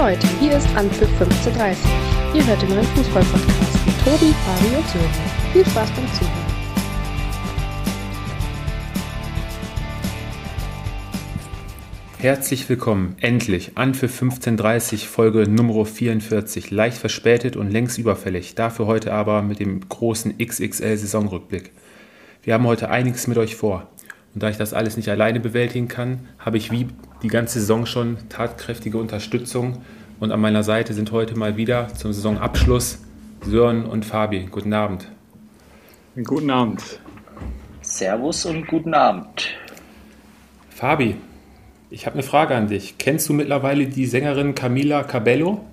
Leute, hier ist Anpfiff 1530. Ihr hört den neuen Fußball-Podcast mit Tobi, Fabi und Sören. Viel Spaß beim Zuhören. Herzlich willkommen, endlich, Anpfiff 1530, Folge Nummer 44, leicht verspätet und längst überfällig, dafür heute aber mit dem großen XXL-Saisonrückblick. Wir haben heute einiges mit euch vor. Und da ich das alles nicht alleine bewältigen kann, habe ich wie die ganze Saison schon tatkräftige Unterstützung. Und an meiner Seite sind heute mal wieder zum Saisonabschluss Sören und Fabi. Guten Abend. Guten Abend. Servus und guten Abend. Fabi, ich habe eine Frage an dich. Kennst du mittlerweile die Sängerin Camila Cabello?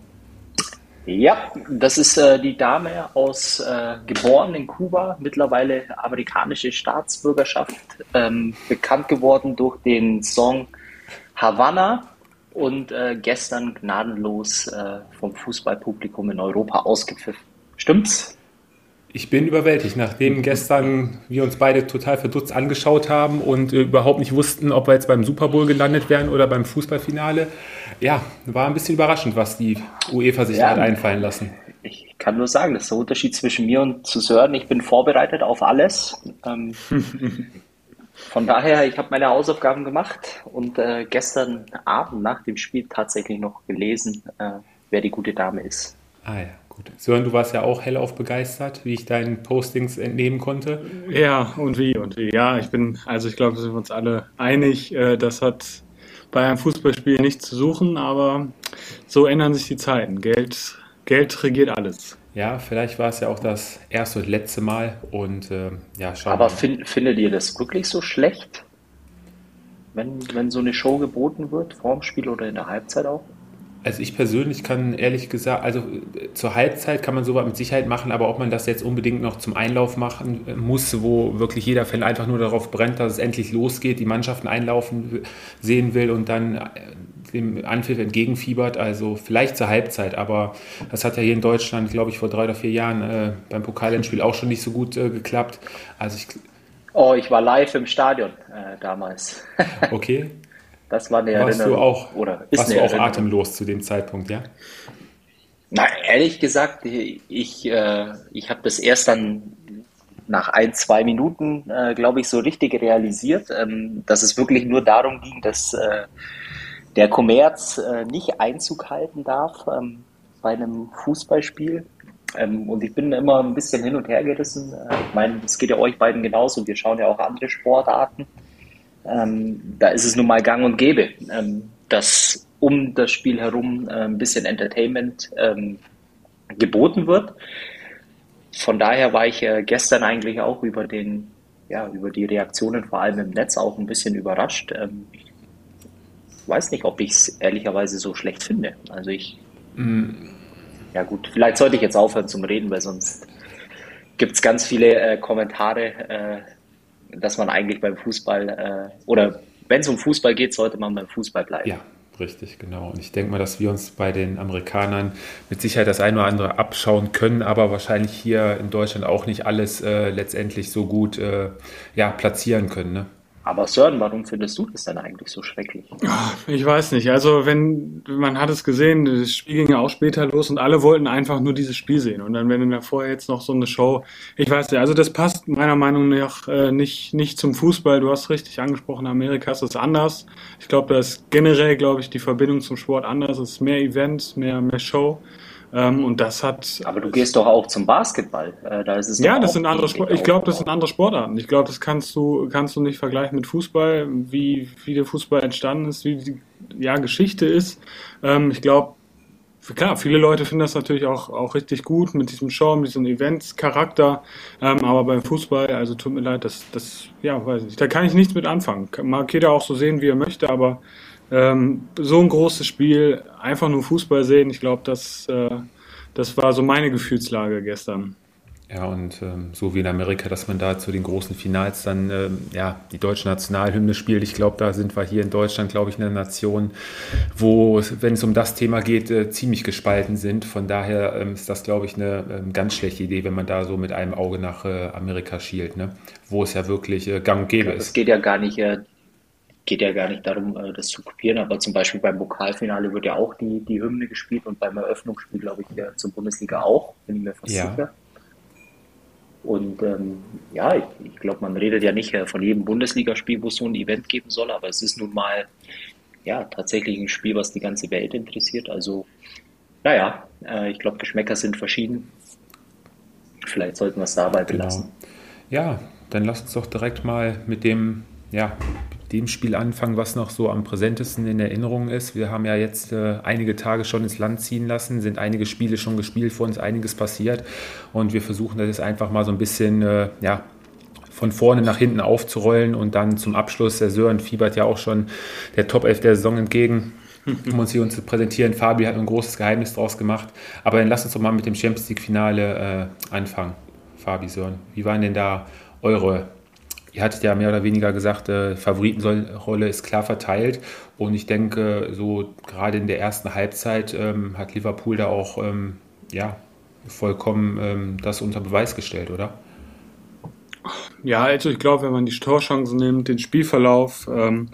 Ja, das ist äh, die Dame aus, äh, geboren in Kuba, mittlerweile amerikanische Staatsbürgerschaft, ähm, bekannt geworden durch den Song Havana und äh, gestern gnadenlos äh, vom Fußballpublikum in Europa ausgepfiffen. Stimmt's? Ich bin überwältigt, nachdem gestern wir uns beide total verdutzt angeschaut haben und äh, überhaupt nicht wussten, ob wir jetzt beim Super Bowl gelandet wären oder beim Fußballfinale. Ja, war ein bisschen überraschend, was die UEFA sich ja, da hat einfallen lassen. Ich kann nur sagen, das ist der Unterschied zwischen mir und zu Sören. Ich bin vorbereitet auf alles. Ähm, von daher, ich habe meine Hausaufgaben gemacht und äh, gestern Abend nach dem Spiel tatsächlich noch gelesen, äh, wer die gute Dame ist. Ah ja. Gut. Sören, du warst ja auch hellauf begeistert, wie ich deinen Postings entnehmen konnte. Ja, und wie, und wie. Ja, ich bin, also ich glaube, da sind wir uns alle einig, äh, das hat bei einem Fußballspiel nichts zu suchen, aber so ändern sich die Zeiten. Geld, Geld regiert alles. Ja, vielleicht war es ja auch das erste und letzte Mal und äh, ja, schauen Aber find, findet ihr das wirklich so schlecht, wenn, wenn so eine Show geboten wird, vorm Spiel oder in der Halbzeit auch? Also ich persönlich kann ehrlich gesagt, also zur Halbzeit kann man sowas mit Sicherheit machen, aber ob man das jetzt unbedingt noch zum Einlauf machen muss, wo wirklich jeder Fan einfach nur darauf brennt, dass es endlich losgeht, die Mannschaften einlaufen sehen will und dann äh, dem Anpfiff entgegenfiebert, also vielleicht zur Halbzeit, aber das hat ja hier in Deutschland, glaube ich, vor drei oder vier Jahren äh, beim Pokalendspiel auch schon nicht so gut äh, geklappt. Also ich, oh, ich war live im Stadion äh, damals. okay. Das war eine warst Erinnerung. Du auch, oder ist warst du auch atemlos zu dem Zeitpunkt, ja? Na, ehrlich gesagt, ich, äh, ich habe das erst dann nach ein, zwei Minuten, äh, glaube ich, so richtig realisiert, ähm, dass es wirklich nur darum ging, dass äh, der Kommerz äh, nicht Einzug halten darf ähm, bei einem Fußballspiel. Ähm, und ich bin immer ein bisschen hin und her gerissen. Äh, ich meine, es geht ja euch beiden genauso. Wir schauen ja auch andere Sportarten ähm, da ist es nun mal gang und gäbe, ähm, dass um das Spiel herum äh, ein bisschen Entertainment ähm, geboten wird. Von daher war ich äh, gestern eigentlich auch über den, ja, über die Reaktionen vor allem im Netz auch ein bisschen überrascht. Ähm, ich weiß nicht, ob ich es ehrlicherweise so schlecht finde. Also ich, mm. ja gut, vielleicht sollte ich jetzt aufhören zum Reden, weil sonst gibt es ganz viele äh, Kommentare, äh, dass man eigentlich beim Fußball äh, oder wenn es um Fußball geht, sollte man beim Fußball bleiben. Ja, richtig, genau. Und ich denke mal, dass wir uns bei den Amerikanern mit Sicherheit das eine oder andere abschauen können, aber wahrscheinlich hier in Deutschland auch nicht alles äh, letztendlich so gut äh, ja, platzieren können. Ne? Aber Sören, warum findest du das denn eigentlich so schrecklich? Ich weiß nicht. Also wenn man hat es gesehen, das Spiel ging ja auch später los und alle wollten einfach nur dieses Spiel sehen. Und dann wenn vorher jetzt noch so eine Show, ich weiß nicht. Also das passt meiner Meinung nach äh, nicht nicht zum Fußball. Du hast richtig angesprochen, Amerika ist es anders. Ich glaube, da ist generell, glaube ich, die Verbindung zum Sport anders. Es ist mehr Events, mehr mehr Show. Ähm, und das hat. Aber du gehst doch auch zum Basketball. Äh, da ist es ja, das sind andere Sport Ich glaube, das sind andere Sportarten. Ich glaube, das kannst du, kannst du nicht vergleichen mit Fußball, wie, wie der Fußball entstanden ist, wie die ja, Geschichte ist. Ähm, ich glaube, klar, viele Leute finden das natürlich auch, auch richtig gut mit diesem Show, mit diesem Events-Charakter. Ähm, aber beim Fußball, also tut mir leid, das, das, ja, weiß nicht. Da kann ich nichts mit anfangen. Mag jeder auch so sehen, wie er möchte, aber ähm, so ein großes Spiel, einfach nur Fußball sehen, ich glaube, das, äh, das war so meine Gefühlslage gestern. Ja, und ähm, so wie in Amerika, dass man da zu den großen Finals dann ähm, ja, die deutsche Nationalhymne spielt. Ich glaube, da sind wir hier in Deutschland, glaube ich, eine Nation, wo, wenn es um das Thema geht, äh, ziemlich gespalten sind. Von daher ähm, ist das, glaube ich, eine ähm, ganz schlechte Idee, wenn man da so mit einem Auge nach äh, Amerika schielt, ne? wo es ja wirklich äh, gang und gäbe ist. Es geht ja gar nicht äh, geht ja gar nicht darum, äh, das zu kopieren, aber zum Beispiel beim Pokalfinale wird ja auch die, die Hymne gespielt und beim Eröffnungsspiel, glaube ich, ja, zur Bundesliga auch, bin ich mir fast ja. sicher. Und ähm, ja, ich, ich glaube, man redet ja nicht äh, von jedem Bundesligaspiel, wo es so ein Event geben soll, aber es ist nun mal ja tatsächlich ein Spiel, was die ganze Welt interessiert. Also, naja, äh, ich glaube, Geschmäcker sind verschieden. Vielleicht sollten wir es dabei genau. belassen. Ja, dann lasst uns doch direkt mal mit dem ja, dem Spiel anfangen, was noch so am präsentesten in Erinnerung ist. Wir haben ja jetzt äh, einige Tage schon ins Land ziehen lassen, sind einige Spiele schon gespielt, vor uns einiges passiert und wir versuchen das jetzt einfach mal so ein bisschen, äh, ja, von vorne nach hinten aufzurollen und dann zum Abschluss, der Sören fiebert ja auch schon der Top 11 der Saison entgegen, um uns hier uns zu präsentieren. Fabi hat ein großes Geheimnis draus gemacht, aber dann lasst uns doch mal mit dem Champions League Finale äh, anfangen. Fabi, Sören, wie waren denn da eure ihr hattet ja mehr oder weniger gesagt, äh, Favoritenrolle ist klar verteilt. Und ich denke, so gerade in der ersten Halbzeit ähm, hat Liverpool da auch ähm, ja, vollkommen ähm, das unter Beweis gestellt, oder? Ja, also ich glaube, wenn man die Torchancen nimmt, den Spielverlauf, ähm,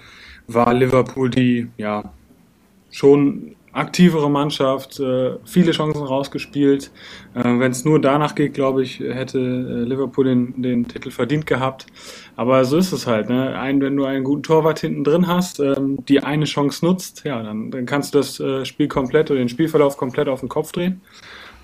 war Liverpool die ja schon aktivere Mannschaft, äh, viele Chancen rausgespielt. Äh, Wenn es nur danach geht, glaube ich, hätte äh, Liverpool den, den Titel verdient gehabt. Aber so ist es halt. Ne? Ein, wenn du einen guten Torwart hinten drin hast, ähm, die eine Chance nutzt, ja, dann, dann kannst du das äh, Spiel komplett oder den Spielverlauf komplett auf den Kopf drehen.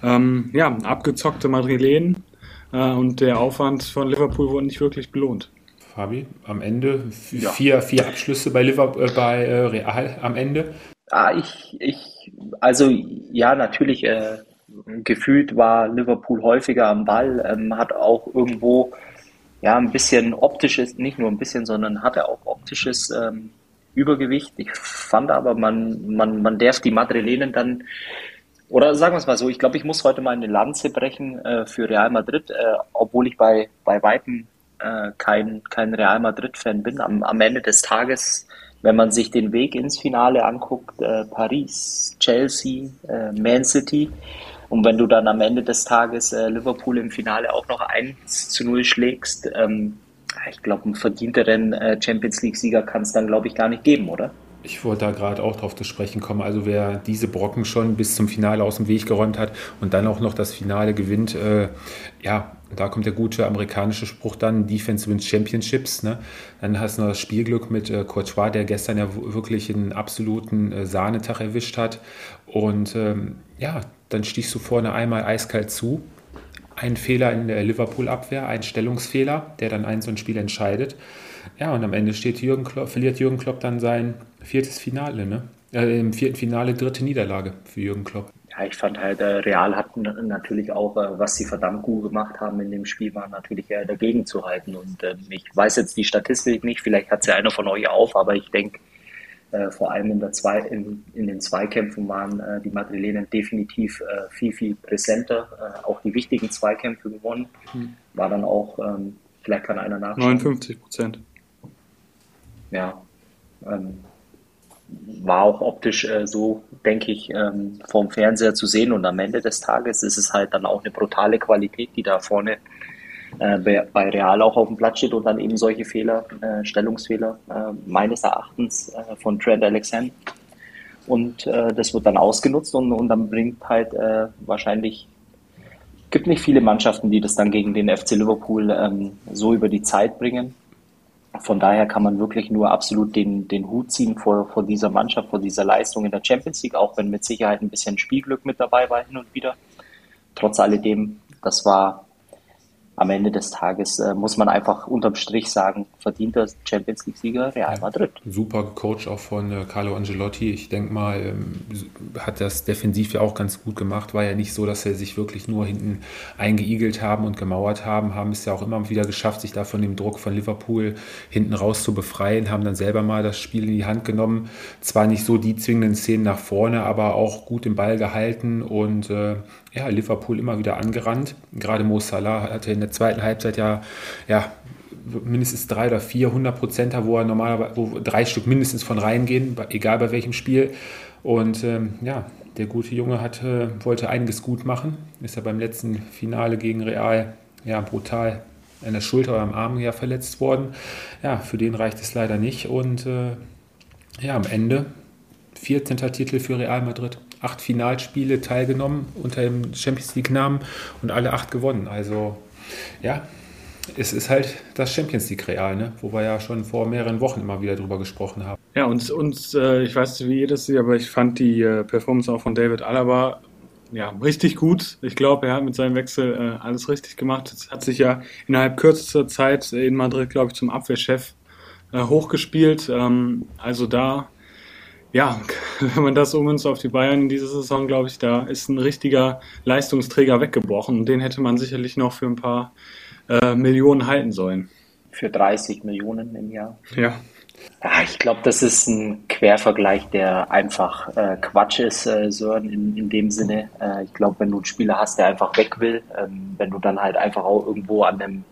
Ähm, ja, abgezockte Madrilen äh, und der Aufwand von Liverpool wurde nicht wirklich belohnt. Fabi, am Ende vier, ja. vier Abschlüsse bei Liverpool, äh, bei äh, Real am Ende. Ah, ich, ich, also ja, natürlich, äh, gefühlt war Liverpool häufiger am Ball, ähm, hat auch irgendwo ja ein bisschen optisches, nicht nur ein bisschen, sondern hatte auch optisches ähm, Übergewicht. Ich fand aber, man, man, man darf die Madrilenen dann, oder sagen wir es mal so, ich glaube, ich muss heute mal eine Lanze brechen äh, für Real Madrid, äh, obwohl ich bei, bei Weitem äh, kein, kein Real Madrid-Fan bin. Am, am Ende des Tages wenn man sich den Weg ins Finale anguckt, äh, Paris, Chelsea, äh, Man City, und wenn du dann am Ende des Tages äh, Liverpool im Finale auch noch 1 zu 0 schlägst, ähm, ich glaube, einen verdienteren äh, Champions League-Sieger kann es dann, glaube ich, gar nicht geben, oder? Ich wollte da gerade auch drauf zu sprechen kommen. Also wer diese Brocken schon bis zum Finale aus dem Weg geräumt hat und dann auch noch das Finale gewinnt, äh, ja, da kommt der gute amerikanische Spruch dann, Defense wins Championships. Ne? Dann hast du noch das Spielglück mit äh, Courtois, der gestern ja wirklich einen absoluten äh, Sahnetag erwischt hat. Und ähm, ja, dann stichst du vorne einmal eiskalt zu. Ein Fehler in der Liverpool-Abwehr, ein Stellungsfehler, der dann ein so ein Spiel entscheidet. Ja, und am Ende steht Jürgen Klopp, verliert Jürgen Klopp dann sein viertes Finale. Ne? Äh, Im vierten Finale dritte Niederlage für Jürgen Klopp. Ja, ich fand halt, äh, Real hat natürlich auch, äh, was sie verdammt gut gemacht haben in dem Spiel, war natürlich eher dagegen zu halten. Und äh, ich weiß jetzt die Statistik nicht, vielleicht hat sie ja einer von euch auf, aber ich denke, äh, vor allem in, der Zwei, in, in den Zweikämpfen waren äh, die Madrilenen definitiv äh, viel, viel präsenter. Äh, auch die wichtigen Zweikämpfe gewonnen. Hm. War dann auch, ähm, vielleicht kann einer nachschauen. 59 Prozent. Ja. Ähm, war auch optisch äh, so, denke ich, ähm, vom Fernseher zu sehen. Und am Ende des Tages ist es halt dann auch eine brutale Qualität, die da vorne äh, bei Real auch auf dem Platz steht und dann eben solche Fehler, äh, Stellungsfehler äh, meines Erachtens äh, von Trent Alexander. Und äh, das wird dann ausgenutzt und, und dann bringt halt wahrscheinlich, gibt nicht viele Mannschaften, die das dann gegen den FC Liverpool ähm, so über die Zeit bringen. Von daher kann man wirklich nur absolut den, den Hut ziehen vor, vor dieser Mannschaft, vor dieser Leistung in der Champions League, auch wenn mit Sicherheit ein bisschen Spielglück mit dabei war hin und wieder. Trotz alledem, das war am Ende des Tages äh, muss man einfach unterm Strich sagen, verdienter Champions League-Sieger Real Madrid. Super Coach auch von äh, Carlo Angelotti. Ich denke mal, ähm, hat das defensiv ja auch ganz gut gemacht. War ja nicht so, dass er sich wirklich nur hinten eingeigelt haben und gemauert haben. Haben es ja auch immer wieder geschafft, sich da von dem Druck von Liverpool hinten raus zu befreien. Haben dann selber mal das Spiel in die Hand genommen. Zwar nicht so die zwingenden Szenen nach vorne, aber auch gut den Ball gehalten und äh, ja, Liverpool immer wieder angerannt. Gerade Mo Salah hatte in der zweiten Halbzeit ja, ja mindestens drei oder vier 100 Prozenter, wo er normalerweise, wo drei Stück mindestens von reingehen, egal bei welchem Spiel. Und ähm, ja, der gute Junge hatte, wollte einiges gut machen. Ist ja beim letzten Finale gegen Real ja brutal an der Schulter oder am Arm ja verletzt worden. Ja, für den reicht es leider nicht. Und äh, ja, am Ende 14. Titel für Real Madrid. Acht Finalspiele teilgenommen unter dem Champions League-Namen und alle acht gewonnen. Also ja, es ist halt das Champions League Real, ne? wo wir ja schon vor mehreren Wochen immer wieder drüber gesprochen haben. Ja, und, und äh, ich weiß nicht, wie das seht, aber ich fand die äh, Performance auch von David Alaba ja, richtig gut. Ich glaube, er hat mit seinem Wechsel äh, alles richtig gemacht. Es hat sich ja innerhalb kürzester Zeit in Madrid, glaube ich, zum Abwehrchef äh, hochgespielt. Ähm, also da, ja, wenn man das ummünzt auf die Bayern in dieser Saison, glaube ich, da ist ein richtiger Leistungsträger weggebrochen. Und den hätte man sicherlich noch für ein paar äh, Millionen halten sollen. Für 30 Millionen im Jahr. Ja. Ja, ich glaube, das ist ein Quervergleich, der einfach äh, Quatsch ist, äh, Sören, in, in dem Sinne. Äh, ich glaube, wenn du einen Spieler hast, der einfach weg will, ähm, wenn du dann halt einfach auch irgendwo an einem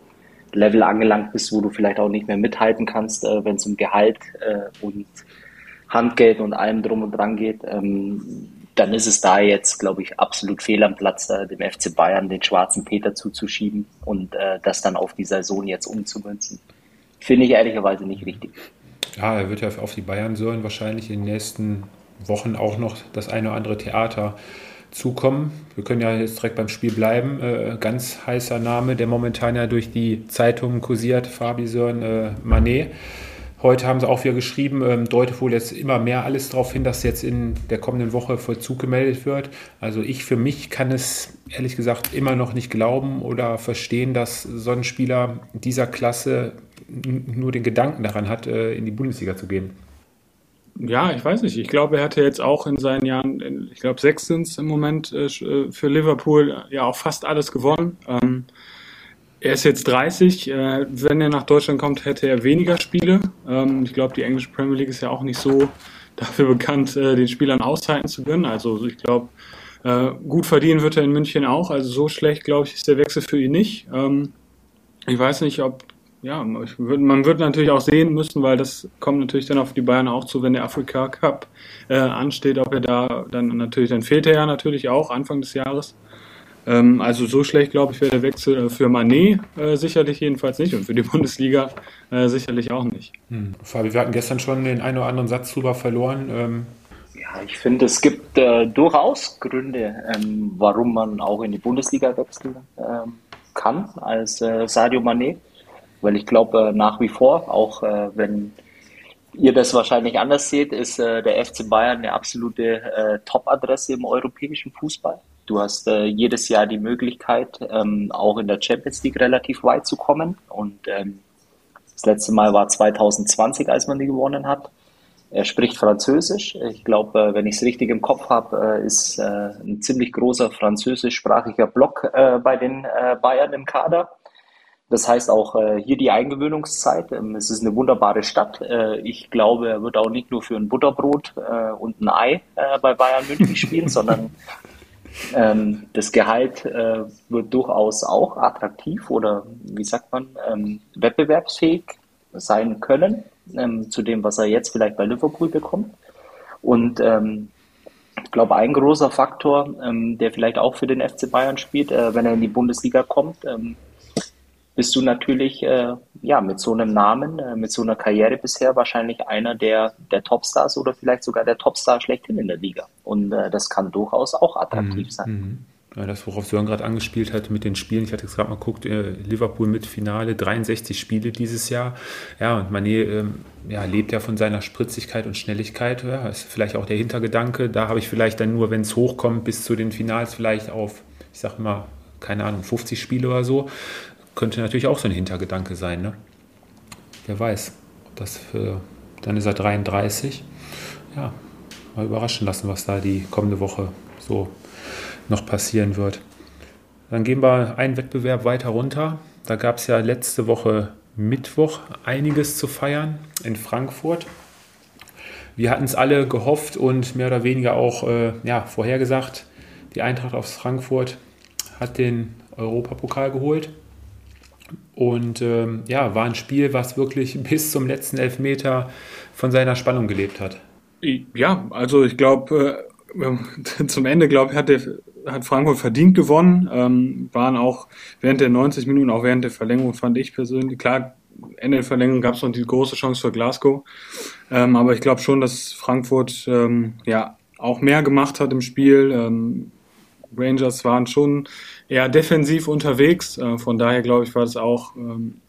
Level angelangt bist, wo du vielleicht auch nicht mehr mithalten kannst, äh, wenn es um Gehalt äh, und Handgeld und allem drum und dran geht, ähm, dann ist es da jetzt, glaube ich, absolut fehl am Platz, äh, dem FC Bayern den schwarzen Peter zuzuschieben und äh, das dann auf die Saison jetzt umzumünzen. Finde ich ehrlicherweise nicht richtig. Ja, er wird ja auf die Bayern sollen wahrscheinlich in den nächsten Wochen auch noch das eine oder andere Theater zukommen. Wir können ja jetzt direkt beim Spiel bleiben. Äh, ganz heißer Name, der momentan ja durch die Zeitungen kursiert, Fabi Sören äh, Manet. Heute haben sie auch wieder geschrieben, ähm, deutet wohl jetzt immer mehr alles darauf hin, dass jetzt in der kommenden Woche Vollzug gemeldet wird. Also ich für mich kann es ehrlich gesagt immer noch nicht glauben oder verstehen, dass so ein Spieler dieser Klasse nur den Gedanken daran hat, äh, in die Bundesliga zu gehen. Ja, ich weiß nicht. Ich glaube, er hatte jetzt auch in seinen Jahren, ich glaube sechs sind es im Moment äh, äh, für Liverpool, ja auch fast alles gewonnen. Ähm, er ist jetzt 30. Wenn er nach Deutschland kommt, hätte er weniger Spiele. Ähm, ich glaube, die englische Premier League ist ja auch nicht so dafür bekannt, den Spielern aushalten zu können. Also ich glaube, gut verdienen wird er in München auch. Also so schlecht, glaube ich, ist der Wechsel für ihn nicht. Ähm, ich weiß nicht, ob ja, man wird natürlich auch sehen müssen, weil das kommt natürlich dann auf die Bayern auch zu, wenn der Afrika Cup äh, ansteht, ob er da dann natürlich, dann fehlt er ja natürlich auch Anfang des Jahres. Ähm, also so schlecht, glaube ich, wäre der Wechsel äh, für Manet äh, sicherlich jedenfalls nicht und für die Bundesliga äh, sicherlich auch nicht. Hm. Fabi, wir hatten gestern schon den einen oder anderen Satz drüber verloren. Ähm ja, ich finde, es gibt äh, durchaus Gründe, ähm, warum man auch in die Bundesliga wechseln ähm, kann als äh, Sadio Manet. Weil ich glaube, äh, nach wie vor, auch äh, wenn ihr das wahrscheinlich anders seht, ist äh, der FC Bayern eine absolute äh, Top-Adresse im europäischen Fußball. Du hast äh, jedes Jahr die Möglichkeit, ähm, auch in der Champions League relativ weit zu kommen. Und ähm, das letzte Mal war 2020, als man die gewonnen hat. Er spricht Französisch. Ich glaube, äh, wenn ich es richtig im Kopf habe, äh, ist äh, ein ziemlich großer französischsprachiger Block äh, bei den äh, Bayern im Kader. Das heißt auch äh, hier die Eingewöhnungszeit. Ähm, es ist eine wunderbare Stadt. Äh, ich glaube, er wird auch nicht nur für ein Butterbrot äh, und ein Ei bei Bayern München spielen, sondern ähm, das Gehalt äh, wird durchaus auch attraktiv oder wie sagt man, ähm, wettbewerbsfähig sein können ähm, zu dem, was er jetzt vielleicht bei Liverpool bekommt. Und ähm, ich glaube, ein großer Faktor, ähm, der vielleicht auch für den FC Bayern spielt, äh, wenn er in die Bundesliga kommt, ähm, bist du natürlich äh, ja mit so einem Namen, äh, mit so einer Karriere bisher wahrscheinlich einer der, der Topstars oder vielleicht sogar der Topstar schlechthin in der Liga. Und äh, das kann durchaus auch attraktiv mhm. sein. Mhm. Ja, das, worauf Sören gerade angespielt hat mit den Spielen, ich hatte es gerade mal geguckt, äh, Liverpool mit Finale, 63 Spiele dieses Jahr. Ja, und Mané ähm, ja, lebt ja von seiner Spritzigkeit und Schnelligkeit. Ja, ist vielleicht auch der Hintergedanke. Da habe ich vielleicht dann nur, wenn es hochkommt, bis zu den Finals vielleicht auf, ich sag mal, keine Ahnung, 50 Spiele oder so könnte natürlich auch so ein Hintergedanke sein. Ne? Wer weiß, das für, dann ist er 33. Ja, mal überraschen lassen, was da die kommende Woche so noch passieren wird. Dann gehen wir einen Wettbewerb weiter runter. Da gab es ja letzte Woche Mittwoch einiges zu feiern in Frankfurt. Wir hatten es alle gehofft und mehr oder weniger auch äh, ja, vorhergesagt. Die Eintracht aus Frankfurt hat den Europapokal geholt. Und ähm, ja, war ein Spiel, was wirklich bis zum letzten Elfmeter von seiner Spannung gelebt hat. Ja, also ich glaube, zum Ende, glaube ich, hat, der, hat Frankfurt verdient gewonnen. Ähm, waren auch während der 90 Minuten, auch während der Verlängerung, fand ich persönlich, klar, Ende der Verlängerung gab es noch die große Chance für Glasgow. Ähm, aber ich glaube schon, dass Frankfurt ähm, ja auch mehr gemacht hat im Spiel. Ähm, Rangers waren schon eher defensiv unterwegs. Äh, von daher glaube ich, war das auch ähm,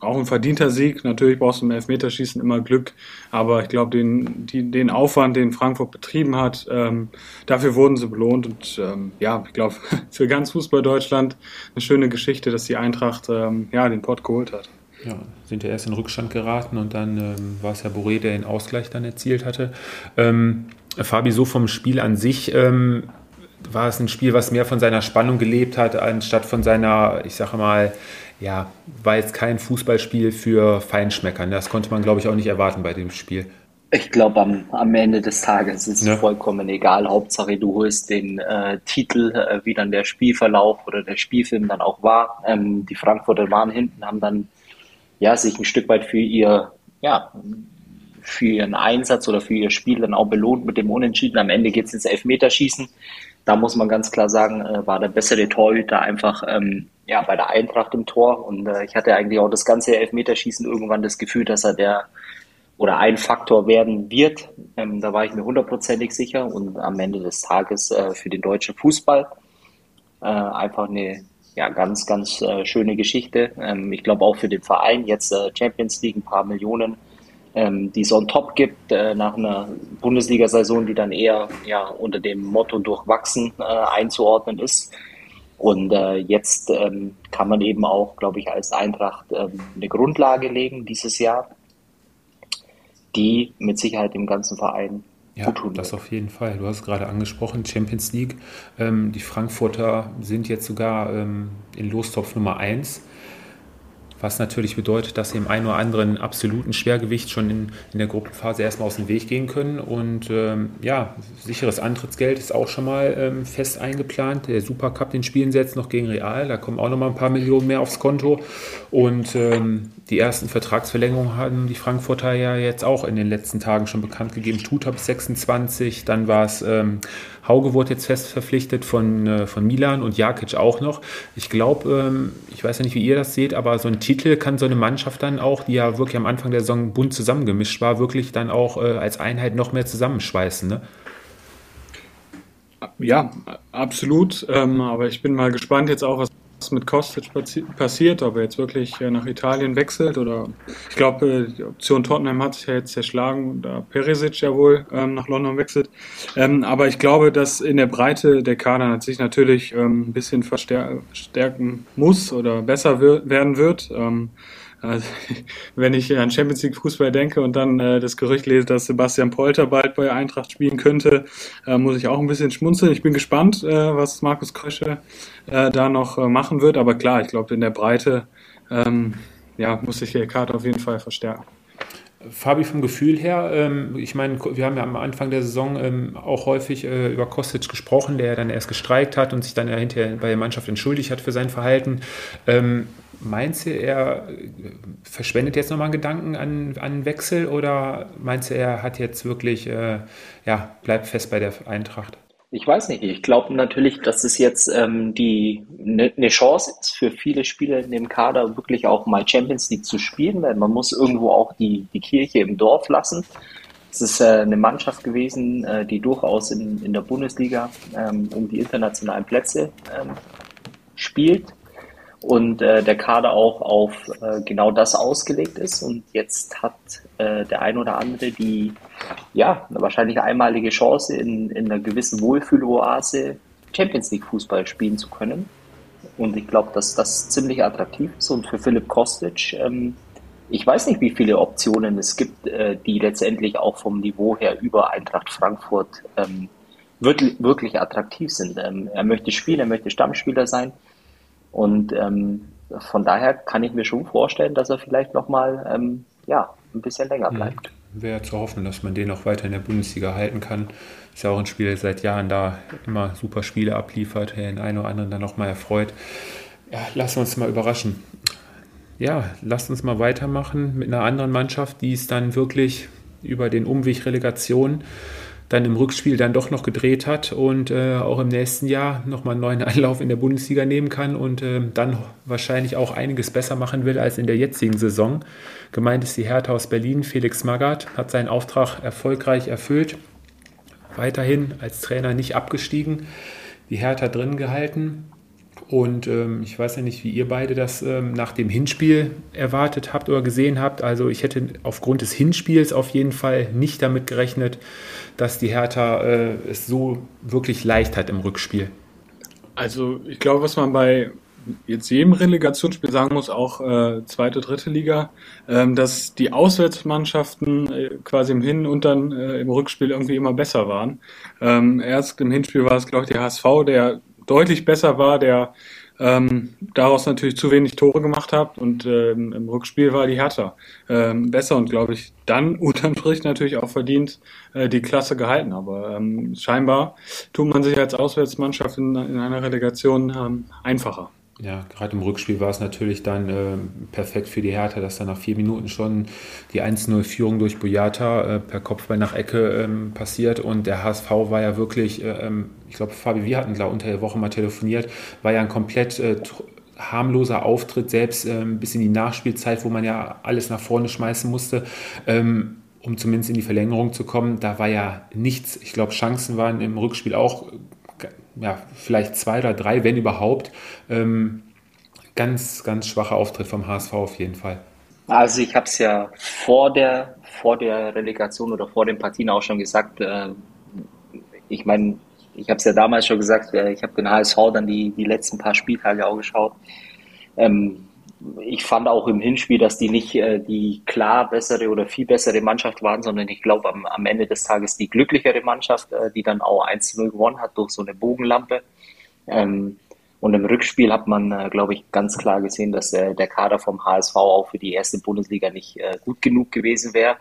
auch ein verdienter Sieg. Natürlich brauchst du im Elfmeterschießen immer Glück, aber ich glaube, den, den Aufwand, den Frankfurt betrieben hat, ähm, dafür wurden sie belohnt. Und ähm, ja, ich glaube, für ganz Fußball Deutschland eine schöne Geschichte, dass die Eintracht ja, den Pott geholt hat. Ja, sind ja erst in Rückstand geraten und dann ähm, war es ja Boré, der den Ausgleich dann erzielt hatte. Ähm, Fabi, so vom Spiel an sich ähm, war es ein Spiel, was mehr von seiner Spannung gelebt hat, anstatt von seiner, ich sage mal, ja, war jetzt kein Fußballspiel für Feinschmecker. Das konnte man, glaube ich, auch nicht erwarten bei dem Spiel. Ich glaube, am, am Ende des Tages ist es ja. vollkommen egal. Hauptsache, du holst den äh, Titel, äh, wie dann der Spielverlauf oder der Spielfilm dann auch war. Ähm, die Frankfurter waren hinten, haben dann ja, sich ein Stück weit für ihr, ja, für ihren Einsatz oder für ihr Spiel dann auch belohnt mit dem Unentschieden. Am Ende geht es ins Elfmeterschießen. Da muss man ganz klar sagen, äh, war der bessere Torhüter einfach ähm, ja, bei der Eintracht im Tor. Und äh, ich hatte eigentlich auch das ganze Elfmeterschießen irgendwann das Gefühl, dass er der oder ein Faktor werden wird. Ähm, da war ich mir hundertprozentig sicher. Und am Ende des Tages äh, für den deutschen Fußball äh, einfach eine ja, ganz, ganz äh, schöne Geschichte. Ähm, ich glaube auch für den Verein jetzt äh, Champions League ein paar Millionen, ähm, die es on top gibt äh, nach einer Bundesliga-Saison, die dann eher ja, unter dem Motto durchwachsen äh, einzuordnen ist. Und äh, jetzt ähm, kann man eben auch, glaube ich, als Eintracht ähm, eine Grundlage legen dieses Jahr, die mit Sicherheit dem ganzen Verein ja, das auf jeden Fall. Du hast es gerade angesprochen, Champions League. Ähm, die Frankfurter sind jetzt sogar ähm, in Lostopf Nummer 1 was natürlich bedeutet, dass sie im einen oder anderen absoluten Schwergewicht schon in, in der Gruppenphase erstmal aus dem Weg gehen können. Und ähm, ja, sicheres Antrittsgeld ist auch schon mal ähm, fest eingeplant. Der Supercup, den spielen sie jetzt noch gegen Real, da kommen auch noch mal ein paar Millionen mehr aufs Konto. Und ähm, die ersten Vertragsverlängerungen haben die Frankfurter ja jetzt auch in den letzten Tagen schon bekannt gegeben. Tuta bis 26, dann war es ähm, Hauge wurde jetzt fest verpflichtet von, äh, von Milan und Jakic auch noch. Ich glaube, ähm, ich weiß ja nicht, wie ihr das seht, aber so ein Titel kann so eine Mannschaft dann auch, die ja wirklich am Anfang der Saison bunt zusammengemischt war, wirklich dann auch äh, als Einheit noch mehr zusammenschweißen. Ne? Ja, absolut. Ähm, aber ich bin mal gespannt jetzt auch, was mit Kostic passiert, ob er jetzt wirklich äh, nach Italien wechselt oder ich glaube, die Option Tottenham hat sich ja jetzt zerschlagen, da Perisic ja wohl ähm, nach London wechselt. Ähm, aber ich glaube, dass in der Breite der Kader sich natürlich ähm, ein bisschen verstärken muss oder besser werden wird. Ähm, also, wenn ich an Champions League Fußball denke und dann äh, das Gerücht lese, dass Sebastian Polter bald bei Eintracht spielen könnte, äh, muss ich auch ein bisschen schmunzeln. Ich bin gespannt, äh, was Markus Krösche äh, da noch äh, machen wird. Aber klar, ich glaube, in der Breite ähm, ja, muss sich die Karte auf jeden Fall verstärken. Fabi, vom Gefühl her, ähm, ich meine, wir haben ja am Anfang der Saison ähm, auch häufig äh, über Kostic gesprochen, der dann erst gestreikt hat und sich dann ja hinterher bei der Mannschaft entschuldigt hat für sein Verhalten. Meinst du, er äh, verschwendet jetzt nochmal einen Gedanken an, an Wechsel oder meinst du, er hat jetzt wirklich, äh, ja, bleibt fest bei der Eintracht? Ich weiß nicht. Ich glaube natürlich, dass es jetzt ähm, die eine ne Chance ist für viele Spieler in dem Kader wirklich auch mal Champions League zu spielen, weil man muss irgendwo auch die, die Kirche im Dorf lassen. Es ist äh, eine Mannschaft gewesen, äh, die durchaus in, in der Bundesliga ähm, um die internationalen Plätze ähm, spielt und äh, der Kader auch auf äh, genau das ausgelegt ist. Und jetzt hat äh, der ein oder andere die ja wahrscheinlich einmalige Chance in, in einer gewissen Wohlfühloase Champions League Fußball spielen zu können. Und ich glaube, dass das ziemlich attraktiv ist. Und für Philipp Kostic, ähm, ich weiß nicht, wie viele Optionen es gibt, äh, die letztendlich auch vom Niveau her über Eintracht Frankfurt ähm, wirklich, wirklich attraktiv sind. Ähm, er möchte spielen, er möchte Stammspieler sein. Und ähm, von daher kann ich mir schon vorstellen, dass er vielleicht nochmal ähm, ja, ein bisschen länger mhm. bleibt. Wäre zu hoffen, dass man den auch weiter in der Bundesliga halten kann. Ist ja auch ein Spieler, der seit Jahren da immer super Spiele abliefert, der den einen oder anderen dann nochmal erfreut. Ja, lassen wir uns mal überraschen. Ja, lasst uns mal weitermachen mit einer anderen Mannschaft, die es dann wirklich über den Umweg Relegation dann im Rückspiel dann doch noch gedreht hat und äh, auch im nächsten Jahr nochmal einen neuen Anlauf in der Bundesliga nehmen kann und äh, dann wahrscheinlich auch einiges besser machen will als in der jetzigen Saison. Gemeint ist die Hertha aus Berlin. Felix Magath hat seinen Auftrag erfolgreich erfüllt. Weiterhin als Trainer nicht abgestiegen, die Hertha drin gehalten. Und ähm, ich weiß ja nicht, wie ihr beide das ähm, nach dem Hinspiel erwartet habt oder gesehen habt. Also ich hätte aufgrund des Hinspiels auf jeden Fall nicht damit gerechnet, dass die Hertha äh, es so wirklich leicht hat im Rückspiel. Also ich glaube, was man bei jetzt jedem Relegationsspiel sagen muss, auch äh, zweite, dritte Liga, ähm, dass die Auswärtsmannschaften äh, quasi im Hin- und dann äh, im Rückspiel irgendwie immer besser waren. Ähm, erst im Hinspiel war es, glaube ich, der HSV, der deutlich besser war, der ähm, daraus natürlich zu wenig Tore gemacht hat und ähm, im Rückspiel war die Hertha ähm, besser und glaube ich dann unterm Strich natürlich auch verdient äh, die Klasse gehalten. Aber ähm, scheinbar tut man sich als Auswärtsmannschaft in, in einer Relegation ähm, einfacher. Ja, gerade im Rückspiel war es natürlich dann äh, perfekt für die Hertha, dass dann nach vier Minuten schon die 1-0-Führung durch Boyata äh, per Kopfball nach Ecke ähm, passiert und der HSV war ja wirklich, äh, ähm, ich glaube, Fabi, wir hatten da unter der Woche mal telefoniert, war ja ein komplett äh, harmloser Auftritt, selbst ähm, bis in die Nachspielzeit, wo man ja alles nach vorne schmeißen musste. Ähm, um zumindest in die Verlängerung zu kommen, da war ja nichts. Ich glaube, Chancen waren im Rückspiel auch ja, vielleicht zwei oder drei, wenn überhaupt. Ähm, ganz, ganz schwacher Auftritt vom HSV auf jeden Fall. Also ich habe es ja vor der, vor der Relegation oder vor den Partien auch schon gesagt. Äh, ich meine, ich habe es ja damals schon gesagt, äh, ich habe den HSV dann die, die letzten paar Spieltage auch geschaut. Ähm, ich fand auch im Hinspiel, dass die nicht äh, die klar bessere oder viel bessere Mannschaft waren, sondern ich glaube am, am Ende des Tages die glücklichere Mannschaft, äh, die dann auch 1-0 gewonnen hat durch so eine Bogenlampe. Ähm, und im Rückspiel hat man, äh, glaube ich, ganz klar gesehen, dass der Kader vom HSV auch für die erste Bundesliga nicht äh, gut genug gewesen wäre.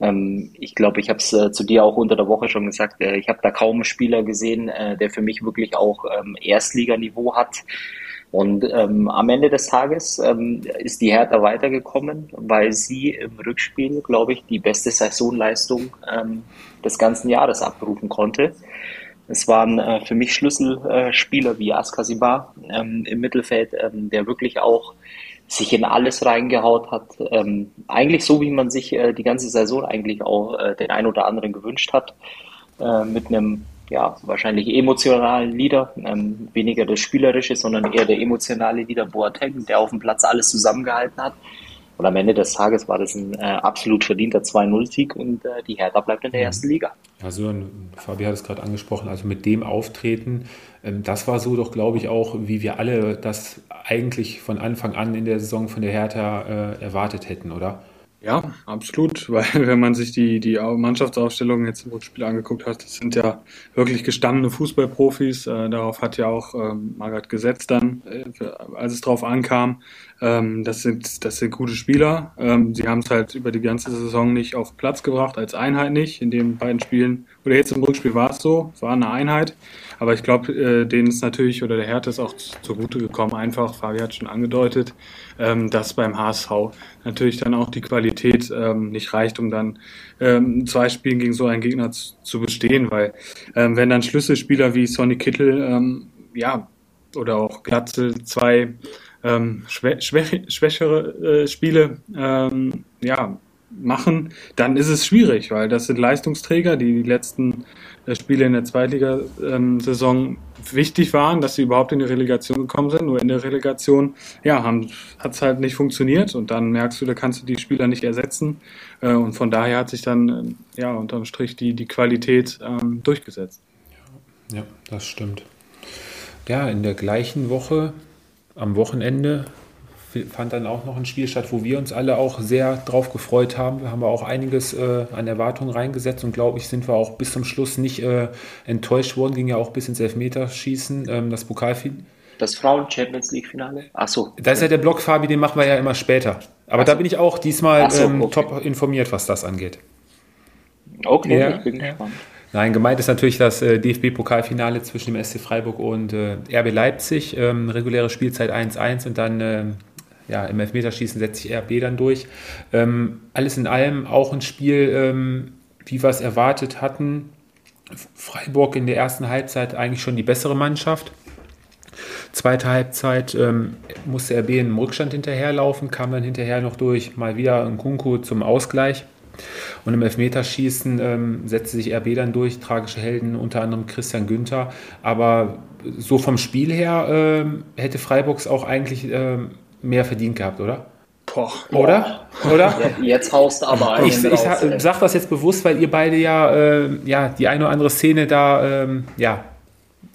Ähm, ich glaube, ich habe es äh, zu dir auch unter der Woche schon gesagt, äh, ich habe da kaum einen Spieler gesehen, der für mich wirklich auch ähm, Erstliganiveau hat. Und ähm, am Ende des Tages ähm, ist die Hertha weitergekommen, weil sie im Rückspiel, glaube ich, die beste Saisonleistung ähm, des ganzen Jahres abrufen konnte. Es waren äh, für mich Schlüsselspieler äh, wie Askasibar ähm, im Mittelfeld, ähm, der wirklich auch sich in alles reingehaut hat. Ähm, eigentlich so, wie man sich äh, die ganze Saison eigentlich auch äh, den ein oder anderen gewünscht hat. Äh, mit einem ja, wahrscheinlich emotionalen Leader, ähm, weniger der spielerische, sondern eher der emotionale Leader Boateng, der auf dem Platz alles zusammengehalten hat. Und am Ende des Tages war das ein äh, absolut verdienter 2-0-Sieg und äh, die Hertha bleibt in der mhm. ersten Liga. Also Fabi hat es gerade angesprochen, also mit dem Auftreten, ähm, das war so doch, glaube ich, auch, wie wir alle das eigentlich von Anfang an in der Saison von der Hertha äh, erwartet hätten, oder? Ja, absolut, weil wenn man sich die, die Mannschaftsaufstellung jetzt im Rückspiel angeguckt hat, das sind ja wirklich gestandene Fußballprofis. Äh, darauf hat ja auch ähm, Margaret gesetzt dann, äh, als es drauf ankam. Ähm, das, sind, das sind gute Spieler. Ähm, sie haben es halt über die ganze Saison nicht auf Platz gebracht, als Einheit nicht. In den beiden Spielen, oder jetzt im Rückspiel war es so, es war eine Einheit. Aber ich glaube, äh, denen ist natürlich, oder der Härte ist auch zugute gekommen, einfach, Fabi hat schon angedeutet, ähm, dass beim HSV natürlich dann auch die Qualität ähm, nicht reicht, um dann ähm, zwei Spielen gegen so einen Gegner zu, zu bestehen, weil ähm, wenn dann Schlüsselspieler wie Sonny Kittel, ähm, ja, oder auch Glatzel zwei ähm, schwä schwächere äh, Spiele ähm, ja, machen, dann ist es schwierig, weil das sind Leistungsträger, die die letzten äh, Spiele in der Zweitligasaison ähm, wichtig waren, dass sie überhaupt in die Relegation gekommen sind. Nur in der Relegation, ja, hat es halt nicht funktioniert und dann merkst du, da kannst du die Spieler nicht ersetzen. Äh, und von daher hat sich dann, äh, ja, unterm Strich die, die Qualität ähm, durchgesetzt. Ja, das stimmt. Ja, in der gleichen Woche, am Wochenende, fand dann auch noch ein Spiel statt, wo wir uns alle auch sehr drauf gefreut haben. Wir haben auch einiges äh, an Erwartungen reingesetzt und glaube ich, sind wir auch bis zum Schluss nicht äh, enttäuscht worden. Ging ja auch bis ins Elfmeterschießen, ähm, das Pokalfinale. Das Frauen-Champions League-Finale? Achso. Da ist ja der Block, Fabi, den machen wir ja immer später. Aber so. da bin ich auch diesmal so, ähm, okay. top informiert, was das angeht. Okay, ja. ich bin gespannt. Nein, gemeint ist natürlich das äh, DFB-Pokalfinale zwischen dem SC Freiburg und äh, RB Leipzig. Ähm, reguläre Spielzeit 1-1 und dann äh, ja, im Elfmeterschießen setzt sich RB dann durch. Ähm, alles in allem auch ein Spiel, ähm, wie wir es erwartet hatten. Freiburg in der ersten Halbzeit eigentlich schon die bessere Mannschaft. Zweite Halbzeit ähm, musste RB in Rückstand hinterherlaufen, kam dann hinterher noch durch mal wieder ein Kunku zum Ausgleich. Und im Elfmeterschießen ähm, setzte sich RB dann durch, tragische Helden, unter anderem Christian Günther. Aber so vom Spiel her ähm, hätte Freiburgs auch eigentlich ähm, mehr verdient gehabt, oder? Boah. Oder? Oder? Jetzt haust du aber einen Ich, ich sage sag das jetzt bewusst, weil ihr beide ja, äh, ja die eine oder andere Szene da ähm, ja,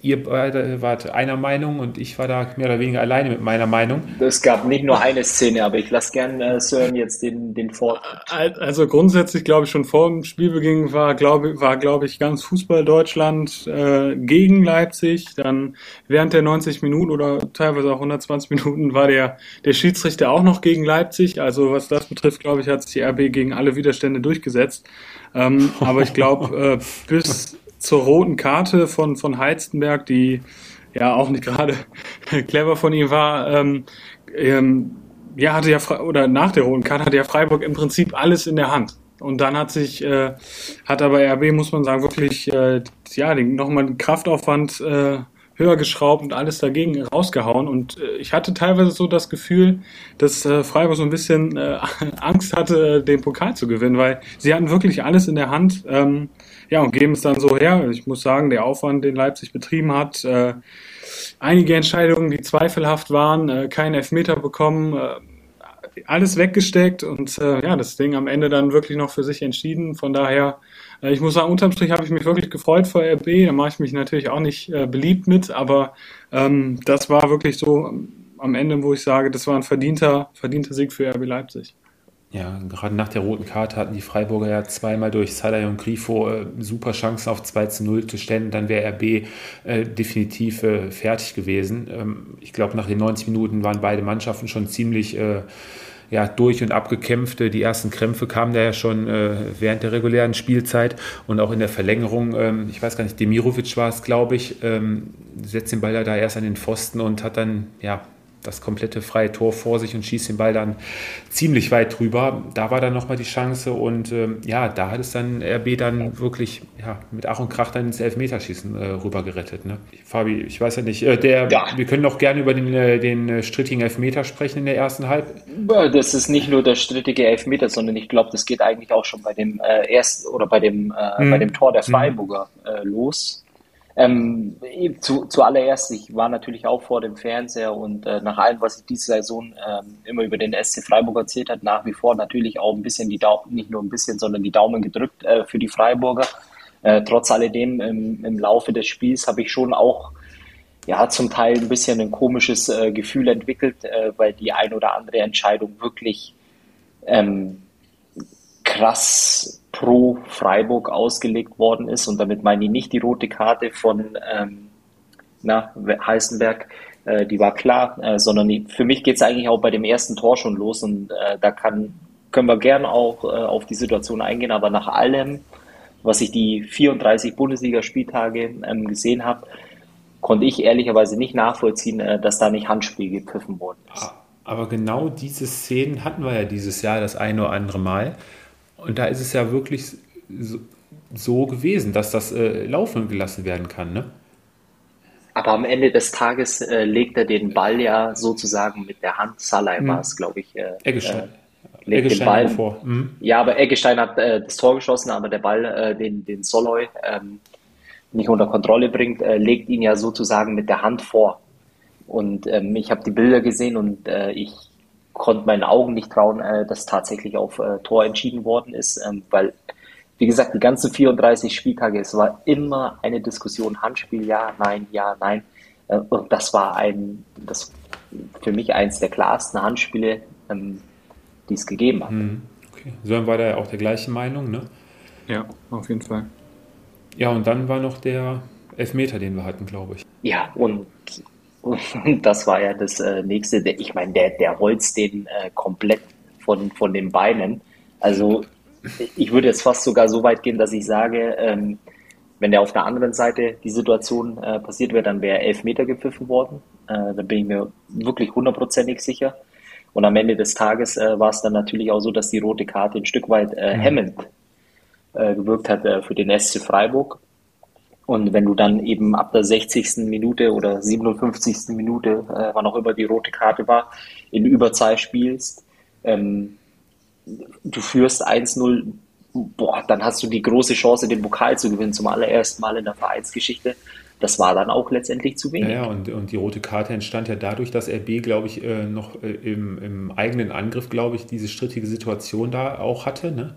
ihr beide wart einer Meinung und ich war da mehr oder weniger alleine mit meiner Meinung. Es gab nicht nur eine Szene, aber ich lasse gerne äh, Sören jetzt den, den Vortritt. Also grundsätzlich glaube ich schon vor dem Spielbeginn war, glaube war, glaube ich, ganz Fußball Deutschland äh, gegen Leipzig. Dann während der 90 Minuten oder teilweise auch 120 Minuten war der, der Schiedsrichter auch noch gegen Leipzig. Also was das betrifft, glaube ich, hat sich die RB gegen alle Widerstände durchgesetzt. Ähm, aber ich glaube, äh, bis zur roten Karte von, von Heizenberg, die ja auch nicht gerade clever von ihm war. Ähm, ähm, ja, hatte ja, oder nach der roten Karte hatte ja Freiburg im Prinzip alles in der Hand. Und dann hat sich, äh, hat aber RB, muss man sagen, wirklich, äh, ja, nochmal den Kraftaufwand äh, höher geschraubt und alles dagegen rausgehauen. Und äh, ich hatte teilweise so das Gefühl, dass äh, Freiburg so ein bisschen äh, Angst hatte, den Pokal zu gewinnen, weil sie hatten wirklich alles in der Hand. Ähm, ja, und geben es dann so her. Ich muss sagen, der Aufwand, den Leipzig betrieben hat, äh, einige Entscheidungen, die zweifelhaft waren, äh, keinen Elfmeter bekommen, äh, alles weggesteckt und äh, ja, das Ding am Ende dann wirklich noch für sich entschieden. Von daher, äh, ich muss sagen, unterm Strich habe ich mich wirklich gefreut vor RB. Da mache ich mich natürlich auch nicht äh, beliebt mit, aber ähm, das war wirklich so am Ende, wo ich sage, das war ein verdienter, verdienter Sieg für RB Leipzig. Ja, gerade nach der roten Karte hatten die Freiburger ja zweimal durch Salai und Grifo äh, super Chancen auf 2 zu 0 zu stellen. Dann wäre RB äh, definitiv äh, fertig gewesen. Ähm, ich glaube, nach den 90 Minuten waren beide Mannschaften schon ziemlich äh, ja, durch und abgekämpft. Die ersten Krämpfe kamen da ja schon äh, während der regulären Spielzeit und auch in der Verlängerung. Ähm, ich weiß gar nicht, Demirovic war es, glaube ich, ähm, setzt den Ball da erst an den Pfosten und hat dann ja das komplette freie Tor vor sich und schießt den Ball dann ziemlich weit drüber. Da war dann nochmal die Chance und ähm, ja, da hat es dann RB dann wirklich ja, mit Ach und Krach dann ins Elfmeterschießen äh, rüber gerettet. Ne? Fabi, ich weiß ja nicht, äh, der, ja. wir können doch gerne über den, äh, den äh, strittigen Elfmeter sprechen in der ersten Halb. Das ist nicht nur der strittige Elfmeter, sondern ich glaube, das geht eigentlich auch schon bei dem äh, ersten oder bei dem, äh, mhm. bei dem Tor der mhm. Freiburger mhm. los ähm, zu, zuallererst, ich war natürlich auch vor dem Fernseher und äh, nach allem, was ich diese Saison ähm, immer über den SC Freiburg erzählt hat, nach wie vor natürlich auch ein bisschen die Daumen, nicht nur ein bisschen, sondern die Daumen gedrückt äh, für die Freiburger. Äh, trotz alledem im, im Laufe des Spiels habe ich schon auch ja zum Teil ein bisschen ein komisches äh, Gefühl entwickelt, äh, weil die ein oder andere Entscheidung wirklich ähm, krass pro Freiburg ausgelegt worden ist. Und damit meine ich nicht die rote Karte von ähm, na, Heißenberg, äh, die war klar, äh, sondern die, für mich geht es eigentlich auch bei dem ersten Tor schon los. Und äh, da kann, können wir gerne auch äh, auf die Situation eingehen. Aber nach allem, was ich die 34 Bundesligaspieltage ähm, gesehen habe, konnte ich ehrlicherweise nicht nachvollziehen, äh, dass da nicht Handspiel gepfiffen worden ist. Aber genau diese Szenen hatten wir ja dieses Jahr das eine oder andere Mal. Und da ist es ja wirklich so, so gewesen, dass das äh, laufen gelassen werden kann. Ne? Aber am Ende des Tages äh, legt er den Ball ja sozusagen mit der Hand. Salai hm. war es, glaube ich. Äh, Eggestein. Äh, legt Eggestein den Ball vor. Mhm. Ja, aber Eggestein hat äh, das Tor geschossen, aber der Ball, äh, den, den Soloy ähm, nicht unter Kontrolle bringt, äh, legt ihn ja sozusagen mit der Hand vor. Und ähm, ich habe die Bilder gesehen und ich konnte meinen Augen nicht trauen, äh, dass tatsächlich auf äh, Tor entschieden worden ist, ähm, weil, wie gesagt, die ganzen 34 Spieltage, es war immer eine Diskussion, Handspiel, ja, nein, ja, nein. Äh, und das war ein, das für mich eins der klarsten Handspiele, ähm, die es gegeben hat. Mhm. Okay. Sören war da ja auch der gleichen Meinung, ne? Ja, auf jeden Fall. Ja, und dann war noch der Elfmeter, den wir hatten, glaube ich. Ja, und und das war ja das äh, nächste. Ich meine, der, der holzt den äh, komplett von, von den Beinen. Also ich würde jetzt fast sogar so weit gehen, dass ich sage, ähm, wenn der auf der anderen Seite die Situation äh, passiert wäre, dann wäre elf Meter gepfiffen worden. Äh, da bin ich mir wirklich hundertprozentig sicher. Und am Ende des Tages äh, war es dann natürlich auch so, dass die rote Karte ein Stück weit äh, hemmend äh, gewirkt hat äh, für den SC Freiburg. Und wenn du dann eben ab der 60. Minute oder 57. Minute, äh, wann auch immer die rote Karte war, in Überzahl spielst, ähm, du führst 1-0, boah, dann hast du die große Chance, den Pokal zu gewinnen, zum allerersten Mal in der Vereinsgeschichte. Das war dann auch letztendlich zu wenig. Ja, und, und die rote Karte entstand ja dadurch, dass RB, glaube ich, äh, noch äh, im, im, eigenen Angriff, glaube ich, diese strittige Situation da auch hatte. Ne?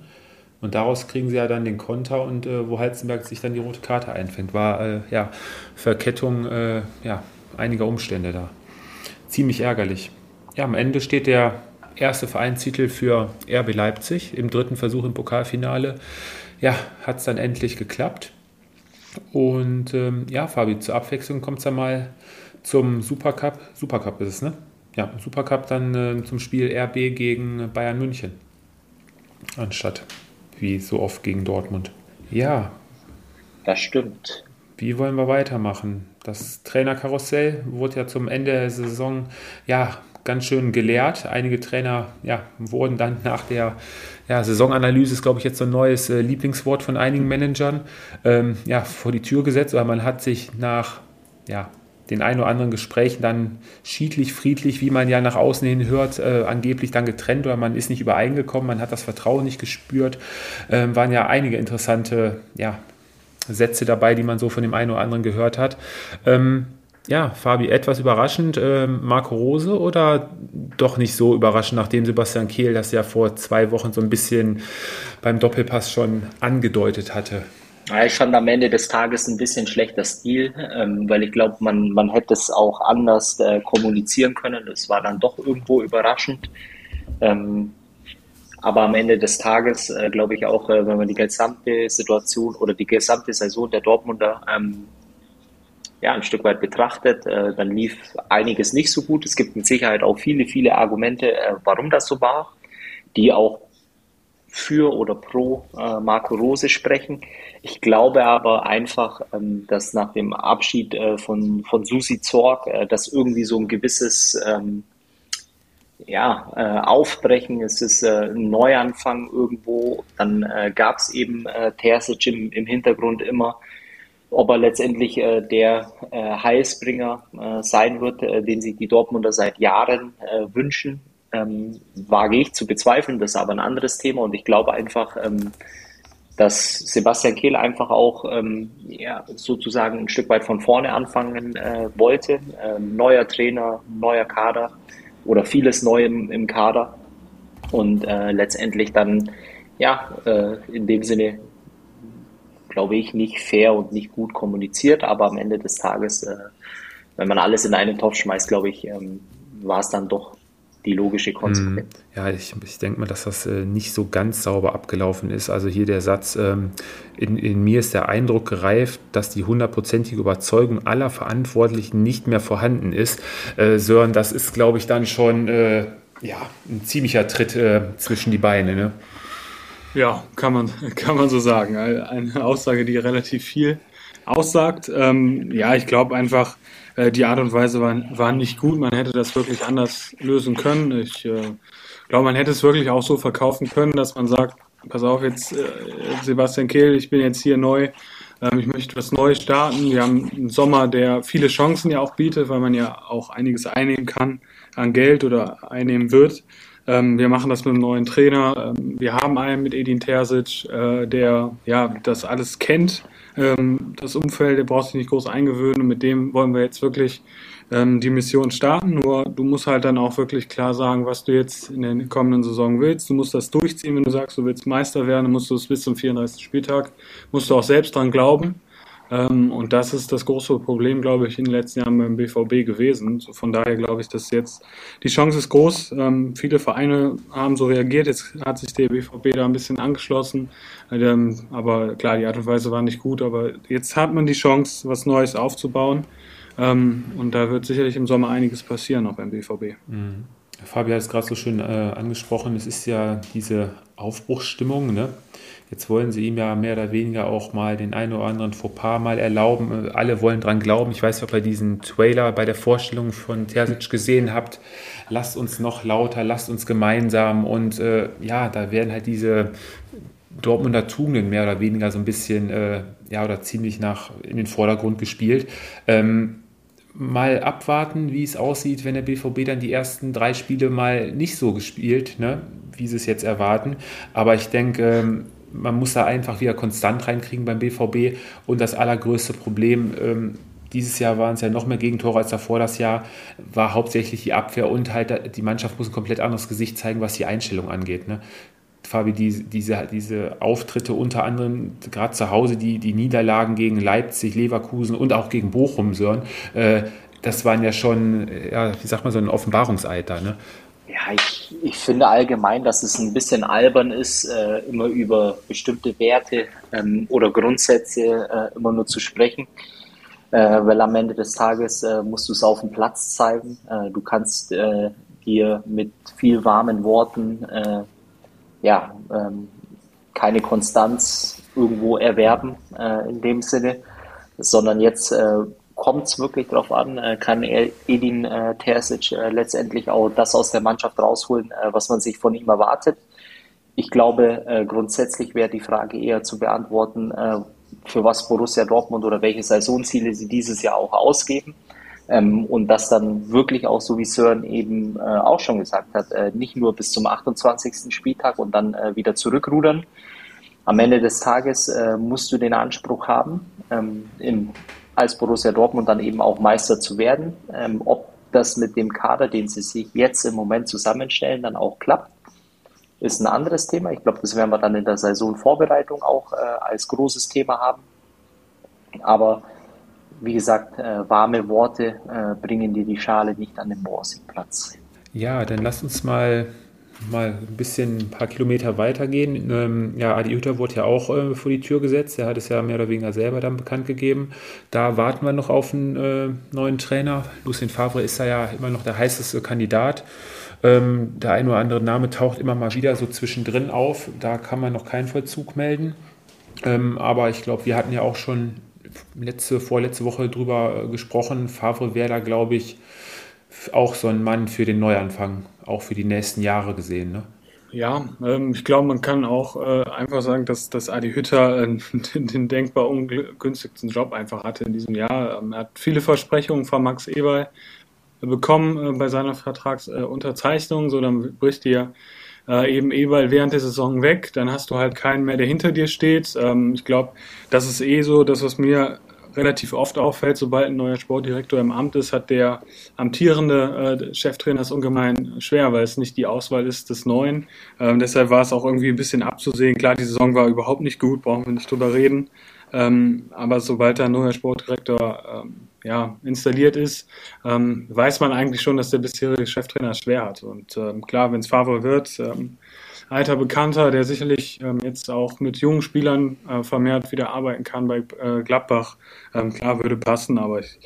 Und daraus kriegen sie ja dann den Konter und äh, wo Heizenberg sich dann die rote Karte einfängt, war äh, ja Verkettung äh, ja, einiger Umstände da. Ziemlich ärgerlich. Ja, am Ende steht der erste Vereinstitel für RB Leipzig im dritten Versuch im Pokalfinale. Ja, hat es dann endlich geklappt. Und ähm, ja, Fabi, zur Abwechslung kommt es dann mal zum Supercup. Supercup ist es, ne? Ja, Supercup dann äh, zum Spiel RB gegen Bayern München. Anstatt wie so oft gegen Dortmund. Ja. Das stimmt. Wie wollen wir weitermachen? Das Trainerkarussell wurde ja zum Ende der Saison ja ganz schön geleert. Einige Trainer ja, wurden dann nach der ja, Saisonanalyse, ist glaube ich jetzt so ein neues äh, Lieblingswort von einigen Managern, ähm, ja, vor die Tür gesetzt. Aber man hat sich nach ja, den ein oder anderen Gesprächen dann schiedlich, friedlich, wie man ja nach außen hin hört, äh, angeblich dann getrennt oder man ist nicht übereingekommen, man hat das Vertrauen nicht gespürt. Ähm, waren ja einige interessante ja, Sätze dabei, die man so von dem einen oder anderen gehört hat. Ähm, ja, Fabi, etwas überraschend, äh, Marco Rose oder doch nicht so überraschend, nachdem Sebastian Kehl das ja vor zwei Wochen so ein bisschen beim Doppelpass schon angedeutet hatte? Ja, ich fand am Ende des Tages ein bisschen schlechter Stil, ähm, weil ich glaube, man, man hätte es auch anders äh, kommunizieren können. Das war dann doch irgendwo überraschend. Ähm, aber am Ende des Tages äh, glaube ich auch, äh, wenn man die gesamte Situation oder die gesamte Saison der Dortmunder ähm, ja, ein Stück weit betrachtet, äh, dann lief einiges nicht so gut. Es gibt mit Sicherheit auch viele, viele Argumente, äh, warum das so war, die auch für oder pro äh, Marco Rose sprechen. Ich glaube aber einfach, ähm, dass nach dem Abschied äh, von, von Susi Zorg, äh, dass irgendwie so ein gewisses ähm, ja, äh, Aufbrechen, es ist äh, ein Neuanfang irgendwo. Dann äh, gab es eben äh, Terzic im, im Hintergrund immer. Ob er letztendlich äh, der äh, Heilsbringer äh, sein wird, äh, den sich die Dortmunder seit Jahren äh, wünschen, ähm, wage ich zu bezweifeln. Das ist aber ein anderes Thema und ich glaube einfach, ähm, dass Sebastian Kehl einfach auch ähm, ja, sozusagen ein Stück weit von vorne anfangen äh, wollte. Ähm, neuer Trainer, neuer Kader oder vieles neu im, im Kader und äh, letztendlich dann ja äh, in dem Sinne glaube ich nicht fair und nicht gut kommuniziert, aber am Ende des Tages, äh, wenn man alles in einen Topf schmeißt, glaube ich, ähm, war es dann doch die logische Konsequenz. Mhm. Ja, ich, ich denke mal, dass das äh, nicht so ganz sauber abgelaufen ist. Also hier der Satz, ähm, in, in, mir ist der Eindruck gereift, dass die hundertprozentige Überzeugung aller Verantwortlichen nicht mehr vorhanden ist. Äh, Sören, das ist, glaube ich, dann schon äh, ja, ein ziemlicher Tritt äh, zwischen die Beine. Ne? Ja, kann man, kann man so sagen. Eine Aussage, die relativ viel aussagt. Ähm, ja, ich glaube einfach, äh, die Art und Weise war, war nicht gut. Man hätte das wirklich anders lösen können. Ich äh, glaube, man hätte es wirklich auch so verkaufen können, dass man sagt, pass auf jetzt, äh, Sebastian Kehl, ich bin jetzt hier neu. Ähm, ich möchte was Neues starten. Wir haben einen Sommer, der viele Chancen ja auch bietet, weil man ja auch einiges einnehmen kann an Geld oder einnehmen wird. Ähm, wir machen das mit einem neuen Trainer. Ähm, wir haben einen mit Edin Terzic, äh, der ja das alles kennt das Umfeld, der braucht sich nicht groß eingewöhnen und mit dem wollen wir jetzt wirklich ähm, die Mission starten. Nur du musst halt dann auch wirklich klar sagen, was du jetzt in der kommenden Saison willst. Du musst das durchziehen, wenn du sagst, du willst Meister werden, dann musst du es bis zum 34. Spieltag, musst du auch selbst dran glauben. Ähm, und das ist das große Problem, glaube ich, in den letzten Jahren beim BVB gewesen. Von daher glaube ich, dass jetzt die Chance ist groß. Ähm, viele Vereine haben so reagiert. Jetzt hat sich der BVB da ein bisschen angeschlossen. Ähm, aber klar, die Art und Weise war nicht gut. Aber jetzt hat man die Chance, was Neues aufzubauen. und da wird sicherlich im Sommer einiges passieren, auch beim BVB. Mhm. Fabi hat es gerade so schön äh, angesprochen. Es ist ja diese Aufbruchsstimmung. Ne? Jetzt wollen sie ihm ja mehr oder weniger auch mal den einen oder anderen Fauxpas mal erlauben. Alle wollen dran glauben. Ich weiß, ob ihr diesen Trailer bei der Vorstellung von Terzic gesehen habt. Lasst uns noch lauter, lasst uns gemeinsam. Und äh, ja, da werden halt diese Dortmunder Tugenden mehr oder weniger so ein bisschen, äh, ja, oder ziemlich nach in den Vordergrund gespielt. Ähm, mal abwarten, wie es aussieht, wenn der BVB dann die ersten drei Spiele mal nicht so gespielt, ne, wie sie es jetzt erwarten. Aber ich denke, ähm, man muss da einfach wieder konstant reinkriegen beim BVB. Und das allergrößte Problem, ähm, dieses Jahr waren es ja noch mehr Gegentore als davor das Jahr, war hauptsächlich die Abwehr und halt die Mannschaft muss ein komplett anderes Gesicht zeigen, was die Einstellung angeht. Ne? Fabi, die, diese, diese Auftritte unter anderem, gerade zu Hause, die, die Niederlagen gegen Leipzig, Leverkusen und auch gegen Bochum, Sören, äh, das waren ja schon, ja, wie sagt man, so ein Offenbarungseid da, ne? Ja, ich, ich finde allgemein, dass es ein bisschen albern ist, äh, immer über bestimmte Werte ähm, oder Grundsätze äh, immer nur zu sprechen. Äh, weil am Ende des Tages äh, musst du es auf dem Platz zeigen. Äh, du kannst äh, dir mit viel warmen Worten ja, ähm, keine Konstanz irgendwo erwerben in dem Sinne, sondern jetzt kommt es wirklich darauf an, äh, kann Edin äh, Terzic äh, letztendlich auch das aus der Mannschaft rausholen, was man sich von ihm erwartet. Ich glaube, grundsätzlich wäre die Frage eher zu beantworten, für was Borussia Dortmund oder welche Saisonziele sie dieses Jahr auch ausgeben. Ähm, und das dann wirklich auch, so wie Sören eben auch schon gesagt hat, nicht nur bis zum 28. Spieltag und dann wieder zurückrudern. Am Ende des Tages äh, musst du den Anspruch haben, ähm, im, als Borussia Dortmund dann eben auch Meister zu werden. Ähm, ob das mit dem Kader, den sie sich jetzt im Moment zusammenstellen, dann auch klappt, ist ein anderes Thema. Ich glaube, das werden wir dann in der Saisonvorbereitung auch äh, als großes Thema haben. Aber wie gesagt, äh, warme Worte äh, bringen dir die Schale nicht an den Borsigplatz. Ja, dann lass uns mal, mal ein bisschen ein paar Kilometer weitergehen. Ähm, ja, Adi Hütter wurde ja auch äh, vor die Tür gesetzt. Er hat es ja mehr oder weniger selber dann bekannt gegeben. Da warten wir noch auf einen äh, neuen Trainer. Lucien Favre ist da ja immer noch der heißeste Kandidat. Ähm, der ein oder andere Name taucht immer mal wieder so zwischendrin auf. Da kann man noch keinen Vollzug melden. Ähm, aber ich glaube, wir hatten ja auch schon letzte, vorletzte Woche drüber gesprochen. Favre wäre da, glaube ich, auch so ein Mann für den Neuanfang, auch für die nächsten Jahre gesehen. Ne? Ja, ähm, ich glaube, man kann auch äh, einfach sagen, dass, dass Adi Hütter äh, den, den, denkbar ungünstigsten Job einfach hatte in diesem Jahr. Ähm, er hat viele Versprechungen von Max Eberl bekommen äh, bei seiner Vertragsunterzeichnung, so dann bricht dir äh, eben Eberl während der Saison weg, dann hast du halt keinen mehr, der hinter dir steht. Ähm, ich glaube, das ist eh so, das, was mir relativ oft auffällt, sobald ein neuer Sportdirektor im Amt ist, hat der amtierende äh, Cheftrainer es ungemein schwer, weil es nicht die Auswahl ist des Neuen. Ähm, deshalb war es auch irgendwie ein bisschen abzusehen. Klar, die Saison war überhaupt nicht gut, brauchen wir nicht drüber reden. Ähm, aber sobald ein neuer Sportdirektor ähm, ja, installiert ist, ähm, weiß man eigentlich schon, dass der bisherige Cheftrainer schwer hat. Und ähm, klar, wenn es Favre wird, ähm, alter Bekannter, der sicherlich ähm, jetzt auch mit jungen Spielern äh, vermehrt wieder arbeiten kann bei äh, Gladbach, ähm, klar würde passen, aber ich,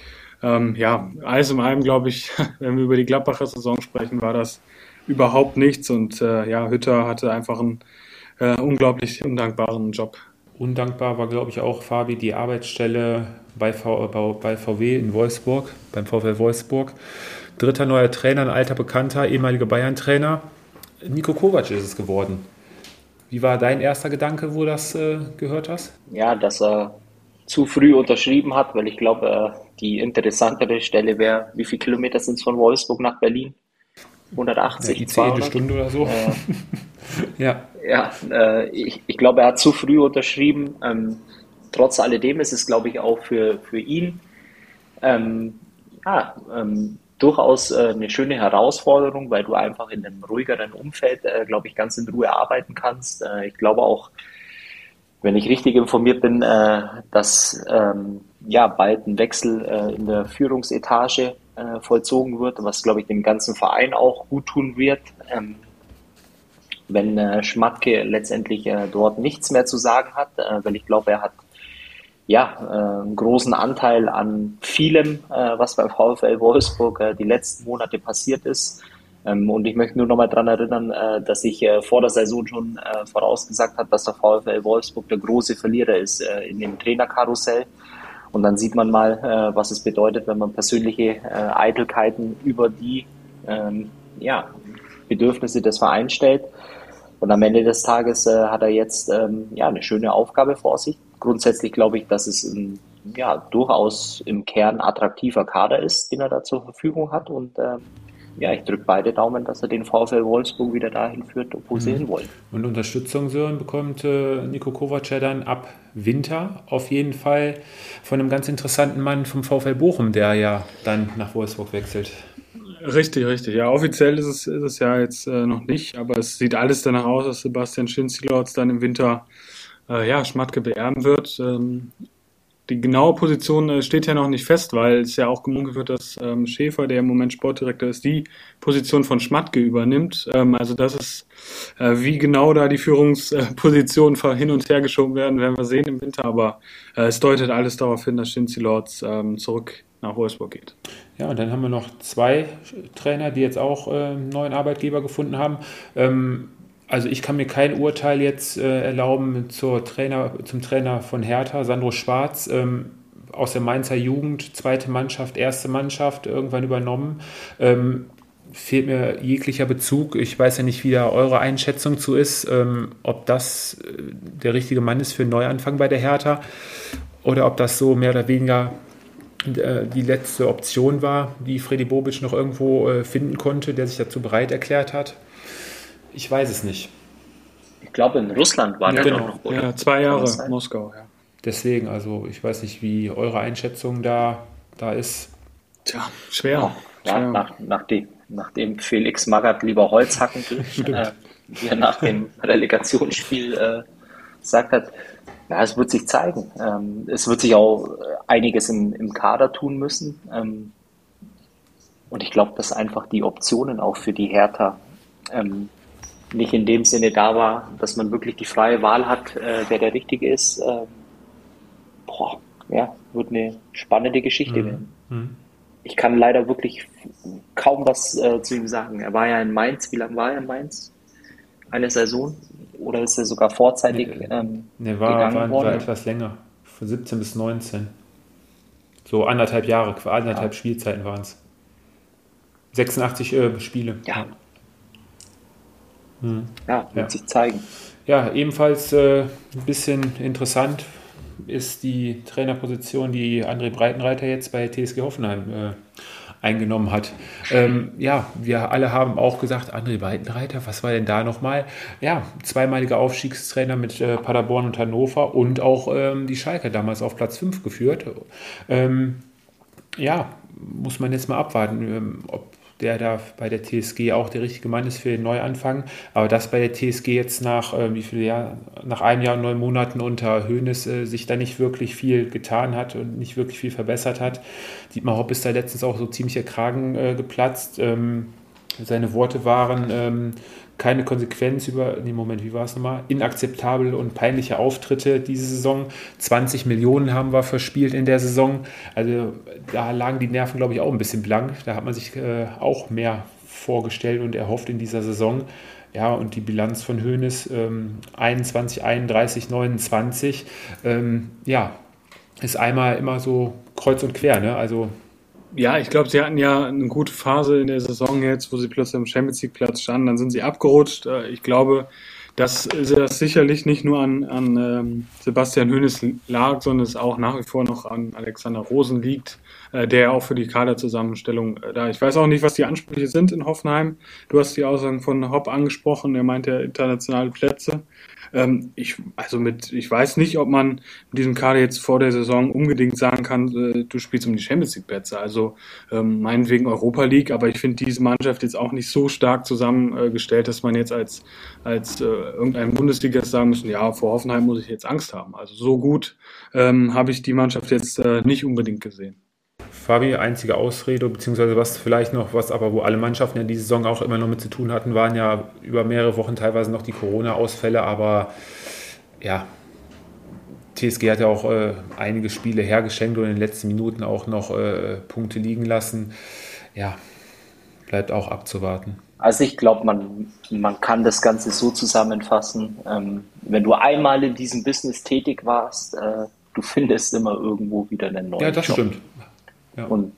ähm, ja, alles in allem glaube ich, wenn wir über die Gladbacher Saison sprechen, war das überhaupt nichts und äh, ja, Hütter hatte einfach einen äh, unglaublich undankbaren Job. Undankbar war, glaube ich, auch Fabi die Arbeitsstelle bei, v, bei VW in Wolfsburg, beim VfL Wolfsburg. Dritter neuer Trainer, ein alter Bekannter, ehemaliger Bayern-Trainer. Nico Kovac ist es geworden. Wie war dein erster Gedanke, wo du das äh, gehört hast? Ja, dass er zu früh unterschrieben hat, weil ich glaube, äh, die interessantere Stelle wäre, wie viele Kilometer sind es von Wolfsburg nach Berlin? 180, ja, ICE 200? eine Stunde oder so. Äh, ja. Ja, äh, ich, ich glaube, er hat zu früh unterschrieben. Ähm, trotz alledem ist es, glaube ich, auch für, für ihn ähm, ja, ähm, durchaus äh, eine schöne Herausforderung, weil du einfach in einem ruhigeren Umfeld, äh, glaube ich, ganz in Ruhe arbeiten kannst. Äh, ich glaube auch, wenn ich richtig informiert bin, dass ähm, ja bald ein Wechsel in der Führungsetage vollzogen wird, was, glaube ich, dem ganzen Verein auch gut tun wird. Ähm, wenn Schmatke letztendlich dort nichts mehr zu sagen hat, weil ich glaube, er hat ja, äh, einen großen Anteil an vielem, äh, was beim VfL Wolfsburg äh, die letzten Monate passiert ist. Ähm, und ich möchte nur noch mal daran erinnern, äh, dass ich äh, vor der Saison schon äh, vorausgesagt habe, dass der VfL Wolfsburg der große Verlierer ist äh, in dem Trainerkarussell. Und dann sieht man mal, äh, was es bedeutet, wenn man persönliche äh, Eitelkeiten über die ähm, ja, Bedürfnisse des Vereins stellt. Und am Ende des Tages äh, hat er jetzt ähm, ja, eine schöne Aufgabe vor sich. Grundsätzlich glaube ich, dass es ein ja, durchaus im Kern attraktiver Kader ist, den er da zur Verfügung hat. Und ähm, ja, ich drücke beide Daumen, dass er den VfL Wolfsburg wieder dahin führt, wo mhm. sie hinwollen. Und Unterstützung, Sören, bekommt äh, Nico Kovac ja dann ab Winter auf jeden Fall von einem ganz interessanten Mann vom VfL Bochum, der ja dann nach Wolfsburg wechselt. Richtig, richtig. Ja, offiziell ist es, ist es ja jetzt äh, noch nicht, aber es sieht alles danach aus, dass Sebastian Schinzilorz dann im Winter äh, ja, Schmatke beerben wird. Ähm, die genaue Position äh, steht ja noch nicht fest, weil es ja auch gemunkelt wird, dass ähm, Schäfer, der im Moment Sportdirektor ist, die Position von Schmatke übernimmt. Ähm, also das ist, äh, wie genau da die Führungspositionen hin und her geschoben werden, werden wir sehen im Winter. Aber äh, es deutet alles darauf hin, dass Shinzi Lords ähm, zurück nach Wolfsburg geht. Ja, und dann haben wir noch zwei Trainer, die jetzt auch äh, neuen Arbeitgeber gefunden haben. Ähm, also ich kann mir kein Urteil jetzt äh, erlauben zur Trainer, zum Trainer von Hertha, Sandro Schwarz, ähm, aus der Mainzer Jugend, zweite Mannschaft, erste Mannschaft, irgendwann übernommen. Ähm, fehlt mir jeglicher Bezug. Ich weiß ja nicht, wie da eure Einschätzung zu ist, ähm, ob das äh, der richtige Mann ist für einen Neuanfang bei der Hertha oder ob das so mehr oder weniger die letzte Option war, die Freddy Bobic noch irgendwo äh, finden konnte, der sich dazu bereit erklärt hat. Ich weiß es nicht. Ich glaube, in Russland war ja, der genau. noch, oder? Ja, zwei Jahre Moskau, ja. Deswegen, also ich weiß nicht, wie eure Einschätzung da, da ist. Tja, schwer. Ja, schwer. Nach, nachdem, nachdem Felix Magath lieber Holz hacken geht, äh, wie er nach dem Relegationsspiel äh, gesagt hat, ja, es wird sich zeigen. Ähm, es wird sich auch einiges im, im Kader tun müssen. Ähm, und ich glaube, dass einfach die Optionen auch für die Hertha ähm, nicht in dem Sinne da war, dass man wirklich die freie Wahl hat, äh, wer der Richtige ist. Äh, boah, ja, wird eine spannende Geschichte mhm. werden. Mhm. Ich kann leider wirklich kaum was äh, zu ihm sagen. Er war ja in Mainz. Wie lange war er in Mainz? Eine Saison? Oder ist er sogar vorzeitig ähm, nee, war, gegangen war, worden? war etwas länger. Von 17 bis 19. So anderthalb Jahre, anderthalb ja. Spielzeiten waren es. 86 äh, Spiele. Ja. Hm. Ja, wird ja. sich zeigen. Ja, ebenfalls äh, ein bisschen interessant ist die Trainerposition, die André Breitenreiter jetzt bei TSG Hoffenheim äh, eingenommen hat. Ähm, ja, wir alle haben auch gesagt, André Breitenreiter, was war denn da nochmal? Ja, zweimaliger Aufstiegstrainer mit äh, Paderborn und Hannover und auch ähm, die Schalke damals auf Platz 5 geführt. Ähm, ja, muss man jetzt mal abwarten, ähm, ob der da bei der TSG auch der richtige Mann ist für den Neuanfang. Aber dass bei der TSG jetzt nach äh, wie viel Jahr, nach einem Jahr und neun Monaten unter Hoeneß äh, sich da nicht wirklich viel getan hat und nicht wirklich viel verbessert hat. Dietmar Hopp ist da letztens auch so ziemlich der Kragen äh, geplatzt. Ähm, seine Worte waren, ähm, keine Konsequenz über, nee, Moment, wie war es nochmal? Inakzeptable und peinliche Auftritte diese Saison. 20 Millionen haben wir verspielt in der Saison. Also da lagen die Nerven, glaube ich, auch ein bisschen blank. Da hat man sich äh, auch mehr vorgestellt und erhofft in dieser Saison. Ja, und die Bilanz von Hoeneß ähm, 21, 31, 29, ähm, ja, ist einmal immer so kreuz und quer. Ne? Also ja, ich glaube, sie hatten ja eine gute Phase in der Saison jetzt, wo sie plötzlich am Champions League Platz standen. Dann sind sie abgerutscht. Äh, ich glaube, dass das sicherlich nicht nur an, an ähm, Sebastian Hönes lag, sondern es auch nach wie vor noch an Alexander Rosen liegt, äh, der auch für die Kaderzusammenstellung äh, da. Ich weiß auch nicht, was die Ansprüche sind in Hoffenheim. Du hast die Aussagen von Hopp angesprochen. Er meint ja internationale Plätze. Ähm, ich, also mit, ich weiß nicht, ob man mit diesem Kader jetzt vor der Saison unbedingt sagen kann, äh, du spielst um die Champions League Plätze. Also ähm, meinetwegen Europa League, aber ich finde diese Mannschaft jetzt auch nicht so stark zusammengestellt, dass man jetzt als, als äh, irgendein Bundesligist sagen müssen, ja, vor Hoffenheim muss ich jetzt Angst haben. Also so gut ähm, habe ich die Mannschaft jetzt äh, nicht unbedingt gesehen. Fabi, einzige Ausrede, beziehungsweise was vielleicht noch, was aber wo alle Mannschaften ja diese Saison auch immer noch mit zu tun hatten, waren ja über mehrere Wochen teilweise noch die Corona-Ausfälle, aber ja, TSG hat ja auch äh, einige Spiele hergeschenkt und in den letzten Minuten auch noch äh, Punkte liegen lassen. Ja, bleibt auch abzuwarten. Also ich glaube, man, man kann das Ganze so zusammenfassen. Ähm, wenn du einmal in diesem Business tätig warst, äh, du findest immer irgendwo wieder einen neuen Ja, das Job. stimmt. Ja. Und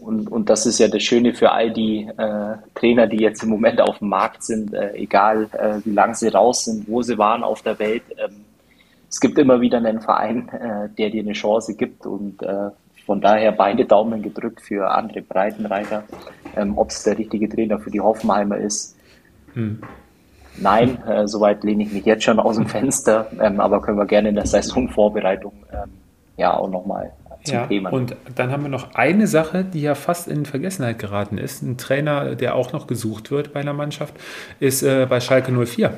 und, und das ist ja das Schöne für all die äh, Trainer, die jetzt im Moment auf dem Markt sind, äh, egal äh, wie lange sie raus sind, wo sie waren auf der Welt. Ähm, es gibt immer wieder einen Verein, äh, der dir eine Chance gibt und äh, von daher beide Daumen gedrückt für andere Breitenreiter. Ähm, Ob es der richtige Trainer für die Hoffenheimer ist, hm. nein, äh, soweit lehne ich mich jetzt schon aus dem Fenster, ähm, aber können wir gerne in der Saisonvorbereitung ähm, ja auch nochmal zum ja, Thema. Und dann haben wir noch eine Sache, die ja fast in Vergessenheit geraten ist. Ein Trainer, der auch noch gesucht wird bei einer Mannschaft, ist äh, bei Schalke 04.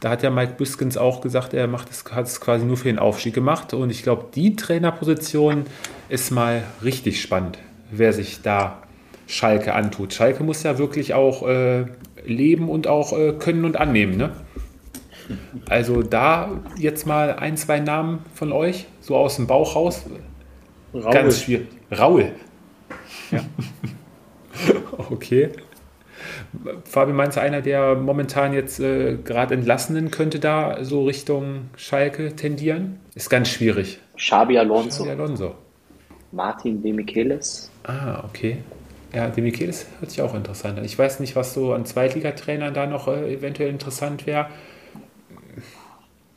Da hat ja Mike Büskens auch gesagt, er macht es, hat es quasi nur für den Aufstieg gemacht. Und ich glaube, die Trainerposition ist mal richtig spannend, wer sich da Schalke antut. Schalke muss ja wirklich auch äh, leben und auch äh, können und annehmen. Ne? Also da jetzt mal ein, zwei Namen von euch, so aus dem Bauch raus. Raul. Ganz schwierig. Raul. Ja. okay. Fabi, meinst du einer, der momentan jetzt äh, gerade Entlassenen könnte da so Richtung Schalke tendieren? Ist ganz schwierig. Xabi Alonso. Xabi Alonso. Martin De Michelis. Ah, okay. Ja, De Michelis hört sich auch interessant an. Ich weiß nicht, was so an Zweitligatrainern da noch äh, eventuell interessant wäre.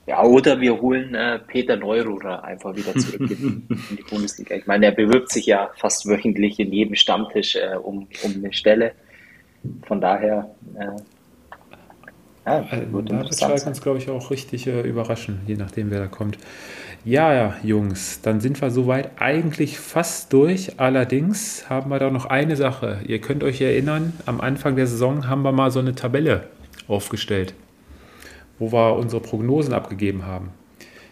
Ja, oder wir holen äh, Peter Neururer einfach wieder zurück in, in, die Bundesliga. Ich meine, er bewirbt sich ja fast wöchentlich in jedem Stammtisch äh, um, um eine Stelle. Von daher, äh, ja, wird da wird Schalke uns, glaube ich, auch richtig äh, überraschen, je nachdem, wer da kommt. Ja, ja, Jungs, dann sind wir soweit eigentlich fast durch. Allerdings haben wir da noch eine Sache. Ihr könnt euch erinnern, am Anfang der Saison haben wir mal so eine Tabelle aufgestellt wo wir unsere Prognosen abgegeben haben.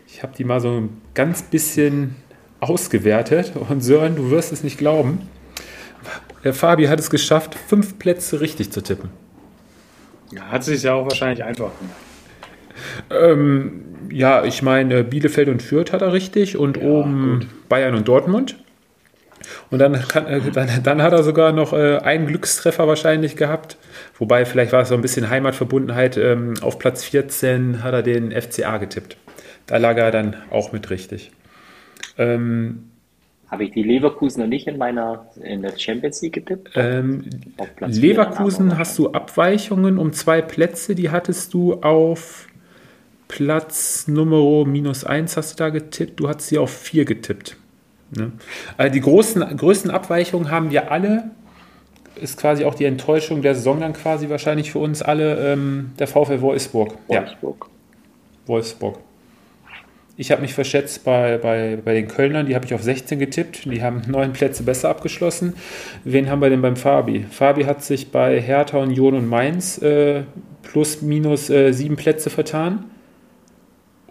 Ich habe die mal so ein ganz bisschen ausgewertet und Sören, du wirst es nicht glauben. Der Fabi hat es geschafft, fünf Plätze richtig zu tippen. Ja, hat sich ja auch wahrscheinlich einfach gemacht. Ähm, ja, ich meine, Bielefeld und Fürth hat er richtig und ja, oben gut. Bayern und Dortmund. Und dann, kann, äh, dann, dann, hat er sogar noch äh, einen Glückstreffer wahrscheinlich gehabt. Wobei, vielleicht war es so ein bisschen Heimatverbundenheit. Ähm, auf Platz 14 hat er den FCA getippt. Da lag er dann auch mit richtig. Ähm, Habe ich die Leverkusen noch nicht in meiner in der Champions League getippt? Ähm, Leverkusen hast du Abweichungen um zwei Plätze. Die hattest du auf Platz Nummer minus 1 hast du da getippt. Du hast sie auf 4 getippt. Ne? Also die großen, größten Abweichungen haben wir alle ist quasi auch die Enttäuschung der Saison dann quasi wahrscheinlich für uns alle ähm, der VfL Wolfsburg. Wolfsburg. Ja. Wolfsburg. Ich habe mich verschätzt bei, bei, bei den Kölnern, die habe ich auf 16 getippt. Die haben neun Plätze besser abgeschlossen. Wen haben wir denn beim Fabi? Fabi hat sich bei Hertha, Union und Mainz äh, plus minus äh, sieben Plätze vertan.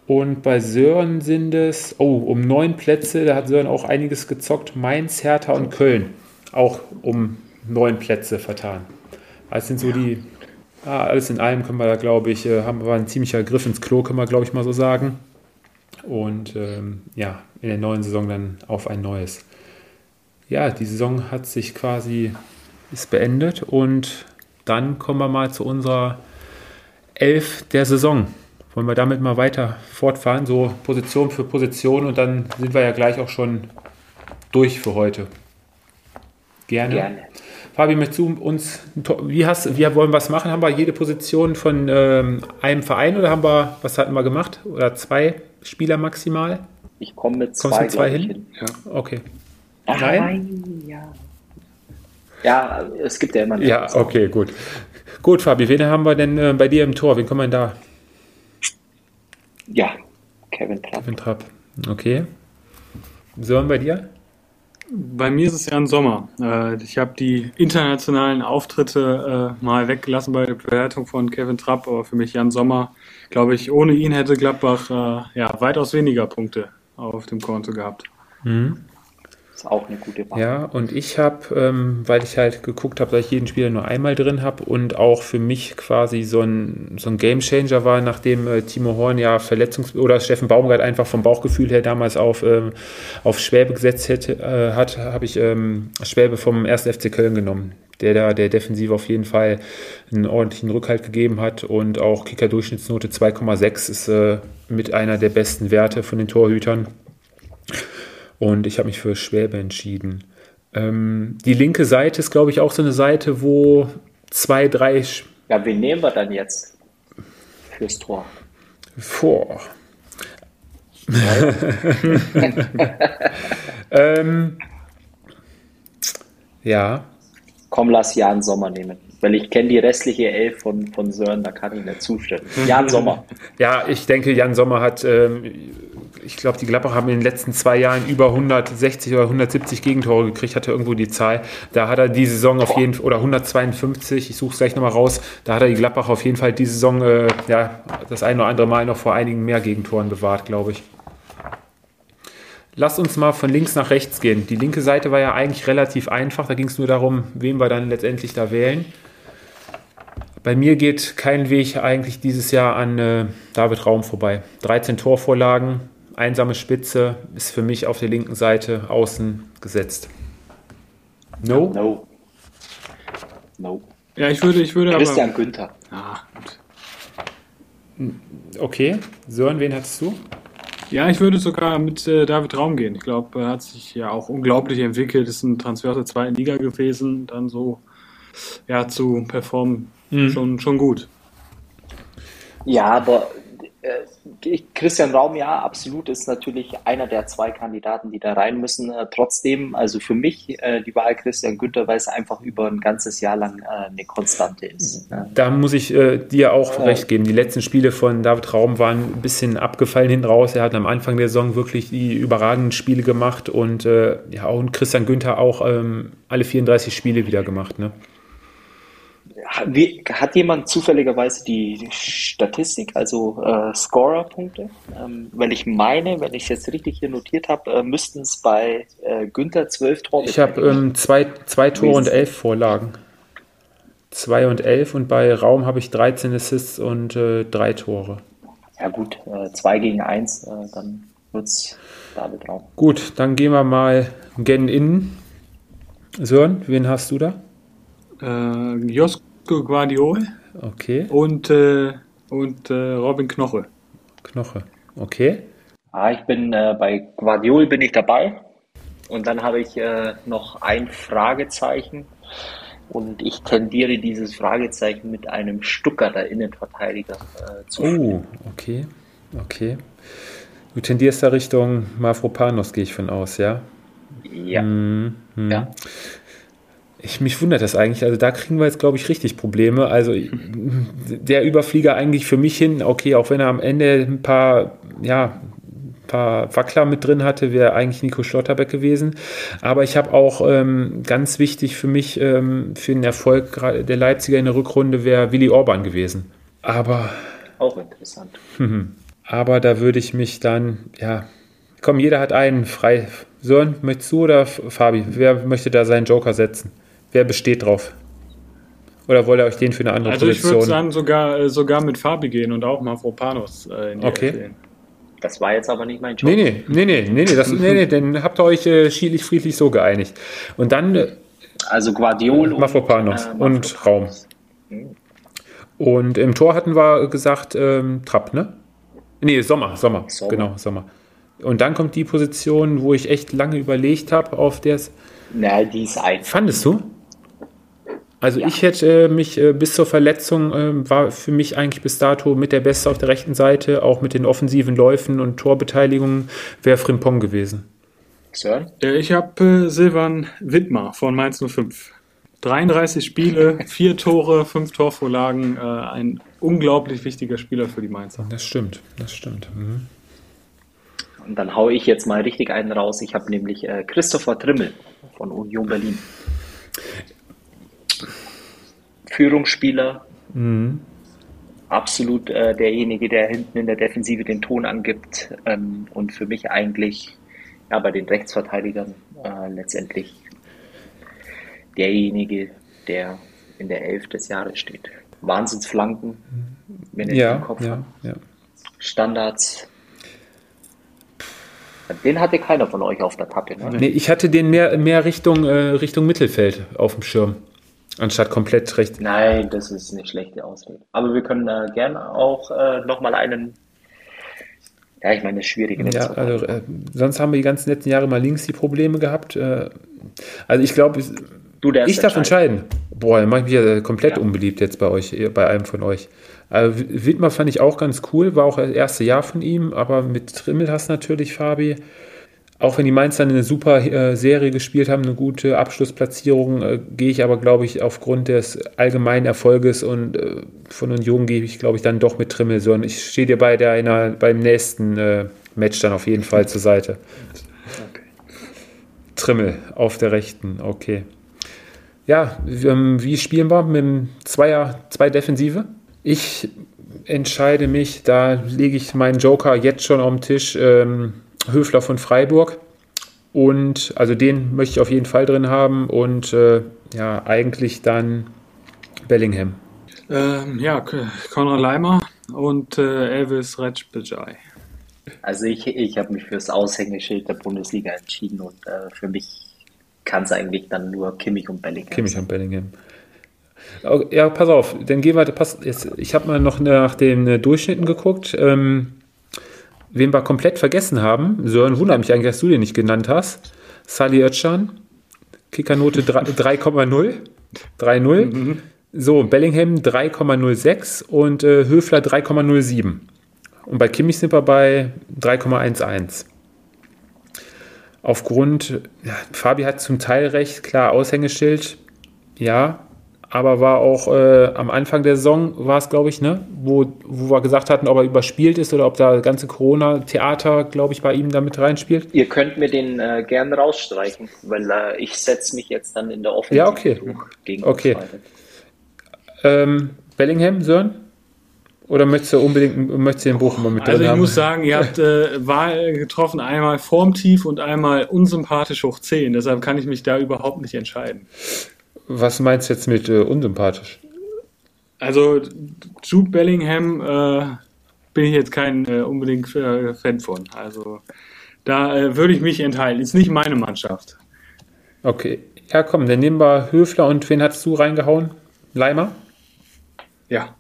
Und bei Sören sind es, oh, um neun Plätze, da hat Sören auch einiges gezockt. Mainz, Hertha und Köln. Auch um neun Plätze vertan. Das sind so die, ah, alles in allem können wir da, glaube ich, äh, haben wir ein ziemlicher Griff ins Klo, können wir, glaube ich, mal so sagen. Und ähm, ja, in der neuen Saison dann auf ein neues. Ja, die Saison hat sich quasi, ist beendet und dann kommen wir mal zu unserer Elf der Saison. Wollen wir damit mal weiter fortfahren, so Position für Position und dann sind wir ja gleich auch schon durch für heute. Gerne. Gerne. Fabi, möchtest du uns, wie hast, wir wollen was machen? Haben wir jede Position von ähm, einem Verein oder haben wir, was hatten wir gemacht? Oder zwei Spieler maximal? Ich komme mit zwei, mit zwei hin? hin? Ja. Okay. Ach, nein? Ja. ja, es gibt ja immer Ja, okay, gut. Gut, Fabi, wen haben wir denn äh, bei dir im Tor? Wen kommen wir denn da? Ja, Kevin Trapp. Kevin Trapp, okay. Sören bei dir? Bei mir ist es Jan Sommer. Äh, ich habe die internationalen Auftritte äh, mal weggelassen bei der Bewertung von Kevin Trapp, aber für mich Jan Sommer, glaube ich, ohne ihn hätte Gladbach äh, ja, weitaus weniger Punkte auf dem Konto gehabt. Mhm ist auch eine gute Wahl. Ja, und ich habe, ähm, weil ich halt geguckt habe, dass ich jeden Spieler nur einmal drin habe und auch für mich quasi so ein, so ein Game Changer war, nachdem äh, Timo Horn ja Verletzungs- oder Steffen Baumgart einfach vom Bauchgefühl her damals auf, ähm, auf Schwäbe gesetzt hätte, äh, hat, habe ich ähm, Schwäbe vom 1. FC Köln genommen. Der da der Defensive auf jeden Fall einen ordentlichen Rückhalt gegeben hat und auch Kicker-Durchschnittsnote 2,6 ist äh, mit einer der besten Werte von den Torhütern. Und ich habe mich für Schwäbe entschieden. Ähm, die linke Seite ist, glaube ich, auch so eine Seite, wo zwei, drei. Ja, wen nehmen wir dann jetzt fürs Tor? Vor. ähm, ja. Komm, lass Jan Sommer nehmen. Weil ich kenne die restliche Elf von, von Sören, da kann ich nicht zustimmen. Jan Sommer. Ja, ich denke, Jan Sommer hat, ähm, ich glaube, die Gladbach haben in den letzten zwei Jahren über 160 oder 170 Gegentore gekriegt, hatte irgendwo die Zahl. Da hat er die Saison auf jeden Fall, oder 152, ich suche es gleich nochmal raus, da hat er die Gladbach auf jeden Fall die Saison, äh, ja, das ein oder andere Mal noch vor einigen mehr Gegentoren bewahrt, glaube ich. Lass uns mal von links nach rechts gehen. Die linke Seite war ja eigentlich relativ einfach. Da ging es nur darum, wen wir dann letztendlich da wählen. Bei mir geht kein Weg eigentlich dieses Jahr an äh, David Raum vorbei. 13 Torvorlagen, einsame Spitze ist für mich auf der linken Seite außen gesetzt. No? No. No. Ja, ich würde, ich würde Christian aber, Günther. Ah, gut. Okay, Sören, wen hattest du? Ja, ich würde sogar mit äh, David Raum gehen. Ich glaube, er hat sich ja auch unglaublich entwickelt, ist ein Transfer aus der zweiten Liga gewesen, dann so ja, zu performen, mhm. schon, schon gut. Ja, aber äh, Christian Raum, ja, absolut, ist natürlich einer der zwei Kandidaten, die da rein müssen. Äh, trotzdem, also für mich äh, die Wahl Christian Günther, weil es einfach über ein ganzes Jahr lang äh, eine Konstante ist. Da muss ich äh, dir auch recht geben. Die letzten Spiele von David Raum waren ein bisschen abgefallen hinten raus. Er hat am Anfang der Saison wirklich die überragenden Spiele gemacht und äh, ja, und Christian Günther auch ähm, alle 34 Spiele wieder gemacht. Ne? Hat jemand zufälligerweise die Statistik, also äh, Scorer-Punkte? Ähm, weil ich meine, wenn ich es jetzt richtig hier notiert habe, äh, müssten es bei äh, Günther zwölf Tore Ich habe ähm, zwei, zwei Tore und elf Vorlagen. Zwei und elf und bei Raum habe ich 13 Assists und äh, drei Tore. Ja gut, äh, zwei gegen eins, äh, dann wird es David Raum. Gut, dann gehen wir mal gen innen. Sören, wen hast du da? Äh, Josko Guardiol. Okay. Und, äh, und äh, Robin Knoche. Knoche, okay. Ah, ich bin äh, bei Guardiol bin ich dabei. Und dann habe ich äh, noch ein Fragezeichen. Und ich tendiere dieses Fragezeichen mit einem Stuttgarter Innenverteidiger äh, zu. Oh, okay. Okay. Du tendierst da Richtung Mafropanos, gehe ich von aus, ja? Ja. Mhm. ja. Ich, mich wundert das eigentlich. Also da kriegen wir jetzt, glaube ich, richtig Probleme. Also der Überflieger eigentlich für mich hin, okay, auch wenn er am Ende ein paar, ja, paar Wackler mit drin hatte, wäre eigentlich Nico Schlotterbeck gewesen. Aber ich habe auch ähm, ganz wichtig für mich, ähm, für den Erfolg der Leipziger in der Rückrunde, wäre Willi Orban gewesen. Aber. Auch interessant. aber da würde ich mich dann, ja, komm, jeder hat einen frei. Sören, möchtest du oder Fabi? Wer möchte da seinen Joker setzen? Wer besteht drauf? Oder wollt ihr euch den für eine andere also Position? Also ich würde sagen, sogar, äh, sogar mit Fabi gehen und auch Mavropanos äh, in die okay. Das war jetzt aber nicht mein Job. Nee, nee, nee, nee, nee, nee, das, nee, nee dann habt ihr euch äh, schiedlich, friedlich so geeinigt. Und dann... Äh, also Guardiol und, Mafropanos äh, und Raum. Hm. Und im Tor hatten wir gesagt, ähm, Trapp, ne? Nee, Sommer, Sommer, Sommer, genau, Sommer. Und dann kommt die Position, wo ich echt lange überlegt habe, auf der es... Na, die ist ein. Fandest du? Also ja. ich hätte äh, mich äh, bis zur Verletzung äh, war für mich eigentlich bis dato mit der Beste auf der rechten Seite, auch mit den offensiven Läufen und Torbeteiligungen, wäre Frimpong gewesen. Sir? Ich habe Silvan Wittmar von Mainz 05. 33 Spiele, vier Tore, fünf Torvorlagen, ein unglaublich wichtiger Spieler für die Mainzer. Das stimmt, das stimmt. Mhm. Und dann haue ich jetzt mal richtig einen raus. Ich habe nämlich Christopher Trimmel von Union Berlin. Führungsspieler. Mhm. Absolut äh, derjenige, der hinten in der Defensive den Ton angibt ähm, und für mich eigentlich ja, bei den Rechtsverteidigern äh, letztendlich derjenige, der in der Elf des Jahres steht. Wahnsinnsflanken, wenn ich ja, im Kopf ja, ja. Standards. Den hatte keiner von euch auf der Kappe. Ne? Nee, ich hatte den mehr, mehr Richtung, äh, Richtung Mittelfeld auf dem Schirm. Anstatt komplett recht. Nein, das ist eine schlechte Ausrede. Aber wir können äh, gerne auch äh, nochmal einen Ja, ich meine, das ist schwierig. Ja, also, äh, sonst haben wir die ganzen letzten Jahre mal links die Probleme gehabt. Äh, also ich glaube, ich darf entscheiden. Boah, dann mache ich mich ja komplett ja. unbeliebt jetzt bei euch, bei einem von euch. Also Wittmer fand ich auch ganz cool, war auch das erste Jahr von ihm, aber mit Trimmel hast natürlich, Fabi. Auch wenn die Mainz dann eine super äh, Serie gespielt haben, eine gute Abschlussplatzierung, äh, gehe ich aber, glaube ich, aufgrund des allgemeinen Erfolges und äh, von Union gehe ich, glaube ich, dann doch mit Trimmel. So, und ich stehe dir bei der, einer, beim nächsten äh, Match dann auf jeden Fall zur Seite. Okay. Trimmel auf der rechten, okay. Ja, ähm, wie spielen wir mit dem Zweier, zwei Defensive? Ich entscheide mich, da lege ich meinen Joker jetzt schon auf den Tisch, ähm, Höfler von Freiburg. Und also den möchte ich auf jeden Fall drin haben und äh, ja, eigentlich dann Bellingham. Ähm, ja, Konrad Leimer und äh, Elvis Recbejai. Also ich, ich habe mich fürs Aushängeschild der Bundesliga entschieden und äh, für mich kann es eigentlich dann nur Kimmich und Bellingham Kimmich und Bellingham. Ja, pass auf, dann gehen wir, pass, jetzt, ich habe mal noch nach den äh, Durchschnitten geguckt. Ähm, wen wir komplett vergessen haben, Sören, wundert mich eigentlich, dass du den nicht genannt hast. Sally Özcan, Kickernote 3,0. 3,0. Mhm. So, Bellingham 3,06 und äh, Höfler 3,07. Und bei Kimmich sind wir bei 3,11. Aufgrund, ja, Fabi hat zum Teil recht, klar, Aushängeschild, ja, aber war auch äh, am Anfang der Saison, war es, glaube ich, ne, wo, wo wir gesagt hatten, ob er überspielt ist oder ob da ganze Corona-Theater, glaube ich, bei ihm damit reinspielt. Ihr könnt mir den äh, gern rausstreichen, weil äh, ich setze mich jetzt dann in der Offensive ja, okay. gegen okay. Ähm, Bellingham, Sören? Oder möchtest du unbedingt möchtest du den Bochum mit Also ich haben? muss sagen, ihr habt äh, Wahl getroffen, einmal formtief und einmal unsympathisch hoch 10. Deshalb kann ich mich da überhaupt nicht entscheiden. Was meinst du jetzt mit äh, unsympathisch? Also Jude Bellingham äh, bin ich jetzt kein äh, unbedingt äh, Fan von. Also da äh, würde ich mich enthalten. Ist nicht meine Mannschaft. Okay. Ja, komm, dann nehmen wir Höfler und wen hast du reingehauen? Leimer? Ja.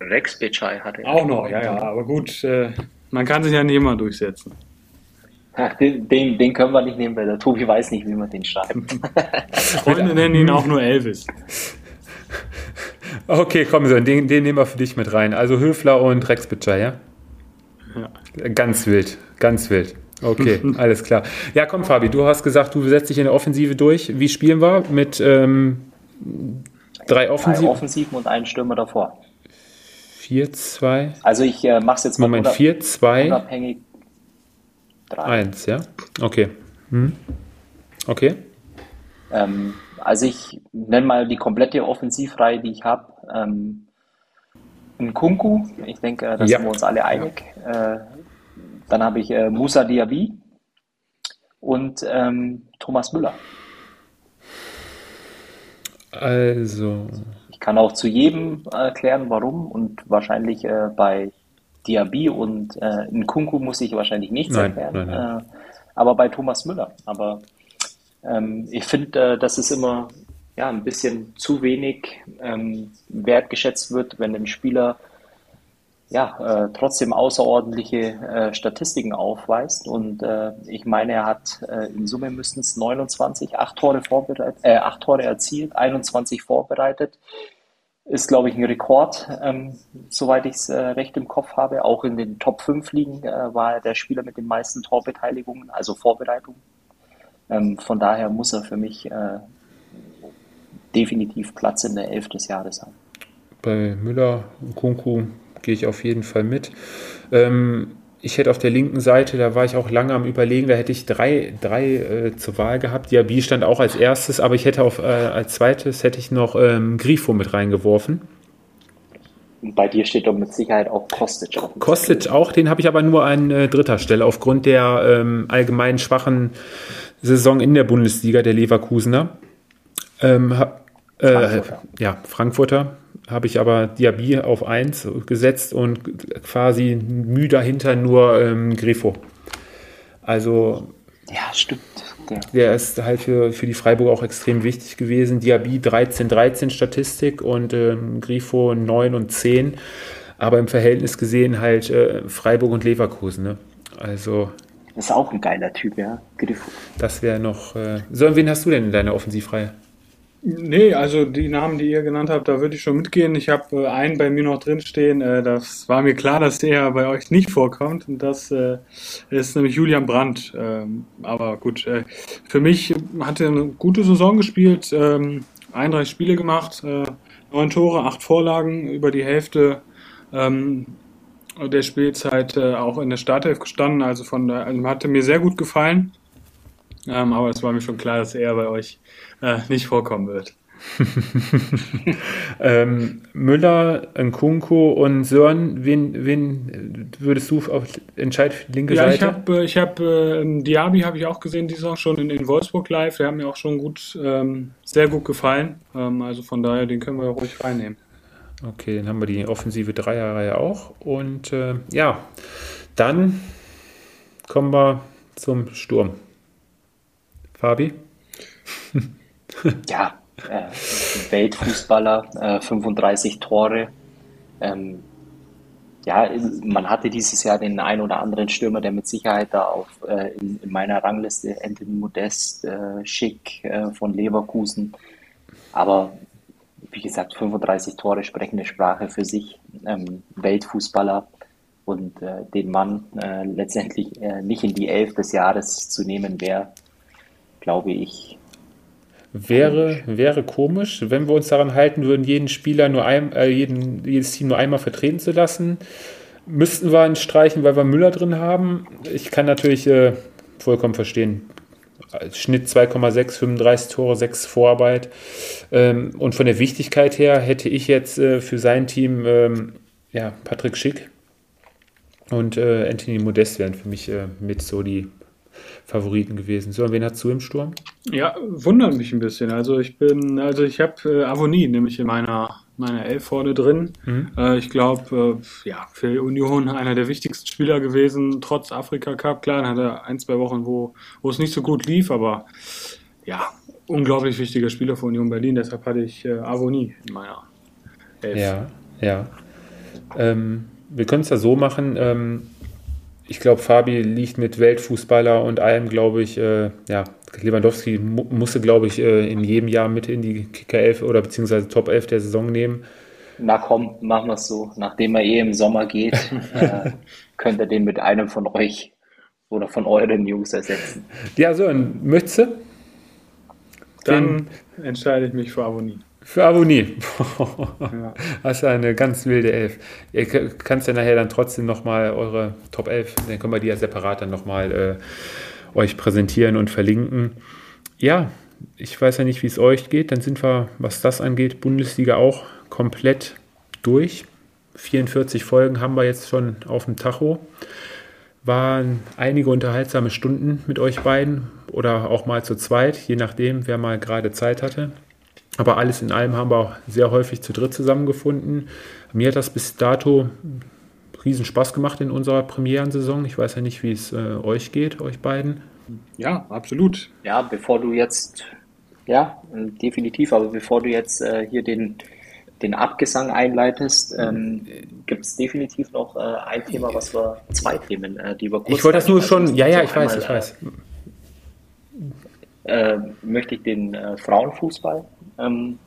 Rex Bitschei hatte Auch noch, ja, ja, aber gut, äh, man kann sich ja nicht immer durchsetzen. Ach, den, den, können wir nicht nehmen, weil der Tobi weiß nicht, wie man den schreibt. Freunde nennen ihn auch nur Elvis. Okay, komm, so, den, den nehmen wir für dich mit rein. Also Höfler und Rex Bitschei, ja? ja? Ganz wild, ganz wild. Okay, alles klar. Ja, komm, Fabi, du hast gesagt, du setzt dich in der Offensive durch. Wie spielen wir? Mit ähm, drei Offensiven? Drei Offensiven und einen Stürmer davor. 4-2. Also ich äh, mache es jetzt mal Moment, 4-2. Unabhängig. 1, ja? Okay. Hm. Okay. Ähm, also ich nenne mal die komplette Offensivreihe, die ich habe. Ähm, ein Kunku, ich denke, da ja. sind wir uns alle einig. Äh, dann habe ich äh, Musa Diaby und ähm, Thomas Müller. Also. Ich kann auch zu jedem erklären, warum und wahrscheinlich äh, bei Diaby und äh, Nkunku muss ich wahrscheinlich nichts nein, erklären. Nein, nein. Äh, aber bei Thomas Müller. Aber ähm, ich finde, äh, dass es immer ja, ein bisschen zu wenig ähm, wertgeschätzt wird, wenn ein Spieler ja, äh, trotzdem außerordentliche äh, Statistiken aufweist. Und äh, ich meine, er hat äh, in Summe müssten es 29, 8 Tore, vorbereitet, äh, 8 Tore erzielt, 21 vorbereitet. Ist, glaube ich, ein Rekord, ähm, soweit ich es äh, recht im Kopf habe. Auch in den Top 5 Ligen äh, war er der Spieler mit den meisten Torbeteiligungen, also Vorbereitungen. Ähm, von daher muss er für mich äh, definitiv Platz in der Elf des Jahres haben. Bei Müller und Kunku gehe ich auf jeden Fall mit. Ähm, ich hätte auf der linken Seite, da war ich auch lange am Überlegen, da hätte ich drei, drei äh, zur Wahl gehabt. Diaby stand auch als erstes, aber ich hätte auf, äh, als zweites hätte ich noch ähm, Grifo mit reingeworfen. Bei dir steht doch mit Sicherheit auch Kostic auf. Kostic auch, den habe ich aber nur an äh, dritter Stelle aufgrund der ähm, allgemein schwachen Saison in der Bundesliga der Leverkusener. Ähm, äh, Frankfurter. Ja, Frankfurter habe ich aber Diaby auf 1 gesetzt und quasi müh dahinter nur ähm, Grifo. Also. Ja, stimmt. Der, der ist halt für, für die Freiburg auch extrem wichtig gewesen. Diaby 13, 13 Statistik und ähm, Grifo 9 und 10. aber im Verhältnis gesehen halt äh, Freiburg und Leverkusen. Ne? Also. Das ist auch ein geiler Typ, ja. Griff. Das wäre noch. Äh, so, wen hast du denn in deiner Offensivreihe? Nee, also die Namen, die ihr genannt habt, da würde ich schon mitgehen. Ich habe äh, einen bei mir noch drinstehen. Äh, das war mir klar, dass der bei euch nicht vorkommt. Und das äh, ist nämlich Julian Brandt. Ähm, aber gut, äh, für mich hat er eine gute Saison gespielt. Ähm, 31 Spiele gemacht, äh, neun Tore, acht Vorlagen, über die Hälfte ähm, der Spielzeit äh, auch in der Startelf gestanden. Also von also hatte mir sehr gut gefallen. Ähm, aber es war mir schon klar, dass er bei euch äh, nicht vorkommen wird. ähm, Müller, Nkunku und Sören, wen, wen würdest du auf entscheiden für die linke ja, Seite? ich habe ich hab, äh, Diaby habe ich auch gesehen, die Saison schon in, in Wolfsburg live. Der hat mir auch schon gut, ähm, sehr gut gefallen. Ähm, also von daher, den können wir ruhig reinnehmen. Okay, dann haben wir die offensive Dreierreihe auch. Und äh, ja, dann kommen wir zum Sturm. Fabi? ja, äh, Weltfußballer, äh, 35 Tore. Ähm, ja, man hatte dieses Jahr den ein oder anderen Stürmer, der mit Sicherheit da auf äh, in, in, meiner Rangliste Anthony Modest, äh, Schick äh, von Leverkusen. Aber wie gesagt, 35 Tore sprechen eine Sprache für sich. Ähm, Weltfußballer und äh, den Mann letztendlich nicht in die Elf des Jahres zu nehmen, wäre, glaube ich, Wäre, wäre komisch, wenn wir uns daran halten würden, jeden Spieler nur ein, äh, jeden, jedes Team nur einmal vertreten zu lassen. Müssten wir einen streichen, weil wir Müller drin haben. Ich kann natürlich äh, vollkommen verstehen. Schnitt 2,6, 35 Tore, 6 Vorarbeit. Ähm, und von der Wichtigkeit her hätte ich jetzt äh, für sein Team ähm, ja, Patrick Schick und äh, Anthony Modest wären für mich äh, mit so die Favoriten gewesen. So, und wen hast du im Sturm? Ja, wundert mich ein bisschen. Also ich bin, also ich habe äh, Avonie nämlich in meiner meiner Elf vorne drin. Mhm. Äh, ich glaube, äh, ja, für Union einer der wichtigsten Spieler gewesen, trotz Afrika Cup. Klar, dann hat er ein, zwei Wochen, wo, wo es nicht so gut lief, aber ja, unglaublich wichtiger Spieler für Union Berlin. Deshalb hatte ich äh, Avonie in meiner Elf. Ja, ja. Ähm, wir können es ja so machen. Ähm, ich glaube, Fabi liegt mit Weltfußballer und allem, glaube ich, äh, ja, Lewandowski mu musste, glaube ich, äh, in jedem Jahr mit in die Kicker 11 oder beziehungsweise Top 11 der Saison nehmen. Na komm, machen wir es so. Nachdem er eh im Sommer geht, äh, könnt ihr den mit einem von euch oder von euren Jungs ersetzen. Ja, so, und möchtest du? Dann den, entscheide ich mich für Abonnie. Für Abonnie. ja. Das ist eine ganz wilde Elf. Ihr könnt ja nachher dann trotzdem nochmal eure Top 11, dann können wir die ja separat dann nochmal äh, euch präsentieren und verlinken. Ja, ich weiß ja nicht, wie es euch geht. Dann sind wir, was das angeht, Bundesliga auch komplett durch. 44 Folgen haben wir jetzt schon auf dem Tacho. Waren einige unterhaltsame Stunden mit euch beiden oder auch mal zu zweit, je nachdem, wer mal gerade Zeit hatte. Aber alles in allem haben wir auch sehr häufig zu dritt zusammengefunden. Mir hat das bis dato riesen Spaß gemacht in unserer Premierensaison. Ich weiß ja nicht, wie es äh, euch geht, euch beiden. Ja, absolut. Ja, bevor du jetzt, ja, definitiv, aber bevor du jetzt äh, hier den, den Abgesang einleitest, ähm, gibt es definitiv noch äh, ein Thema, was wir, zwei Themen, äh, die wir kurz. Ich wollte das nur schon, ja, ja, ich weiß, ich weiß. Äh, möchte ich den äh, Frauenfußball ähm,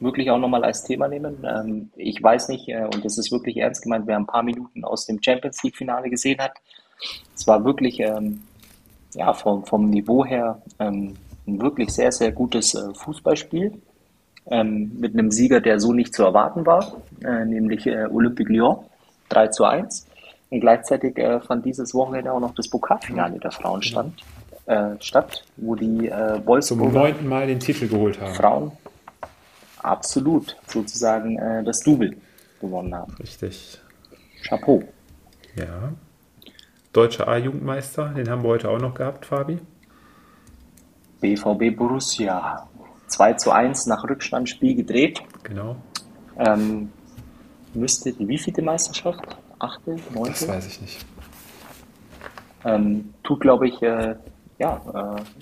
wirklich auch nochmal als Thema nehmen. Ähm, ich weiß nicht, äh, und das ist wirklich ernst gemeint, wer ein paar Minuten aus dem Champions League-Finale gesehen hat. Es war wirklich ähm, ja, vom, vom Niveau her ähm, ein wirklich sehr, sehr gutes äh, Fußballspiel. Ähm, mit einem Sieger, der so nicht zu erwarten war, äh, nämlich äh, Olympique Lyon 3 zu 1. Und gleichzeitig äh, fand dieses Wochenende auch noch das Pokalfinale der Frauen stand, äh, statt, wo die äh, Wolfsburger zum neunten Mal den Titel geholt haben. Frauen absolut sozusagen äh, das Double gewonnen haben. Richtig. Chapeau. Ja. Deutscher A-Jugendmeister, den haben wir heute auch noch gehabt, Fabi. BVB Borussia. 2 zu 1 nach Rückstandspiel gedreht. Genau. Ähm, müsste die wievielte Meisterschaft? Achte, neunte? Das weiß ich nicht. Ähm, tut, glaube ich, äh, ja,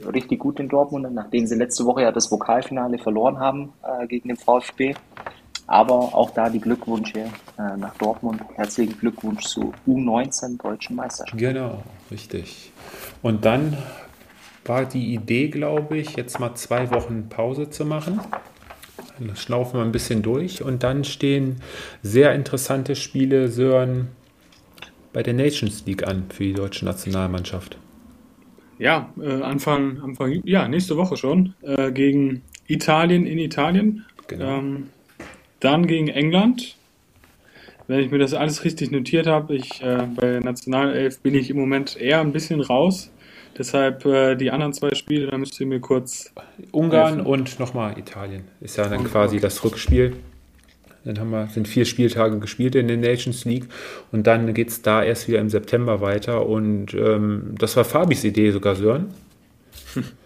äh, richtig gut in Dortmund, nachdem sie letzte Woche ja das Vokalfinale verloren haben äh, gegen den VfB. aber auch da die Glückwünsche äh, nach Dortmund. Herzlichen Glückwunsch zur U19 Deutschen Meisterschaft. Genau, richtig. Und dann war die Idee, glaube ich, jetzt mal zwei Wochen Pause zu machen. Dann schnaufen wir ein bisschen durch und dann stehen sehr interessante Spiele, Sören, bei der Nations League an für die deutsche Nationalmannschaft. Ja, äh, Anfang, Anfang, ja, nächste Woche schon äh, gegen Italien in Italien. Genau. Ähm, dann gegen England. Wenn ich mir das alles richtig notiert habe, ich äh, bei Nationalelf bin ich im Moment eher ein bisschen raus. Deshalb äh, die anderen zwei Spiele, da müsst ihr mir kurz. Ungarn helfen. und nochmal Italien. Ist ja dann quasi das Rückspiel. Dann haben wir, sind vier Spieltage gespielt in der Nations League und dann geht es da erst wieder im September weiter. Und ähm, das war Fabis Idee sogar, Sören.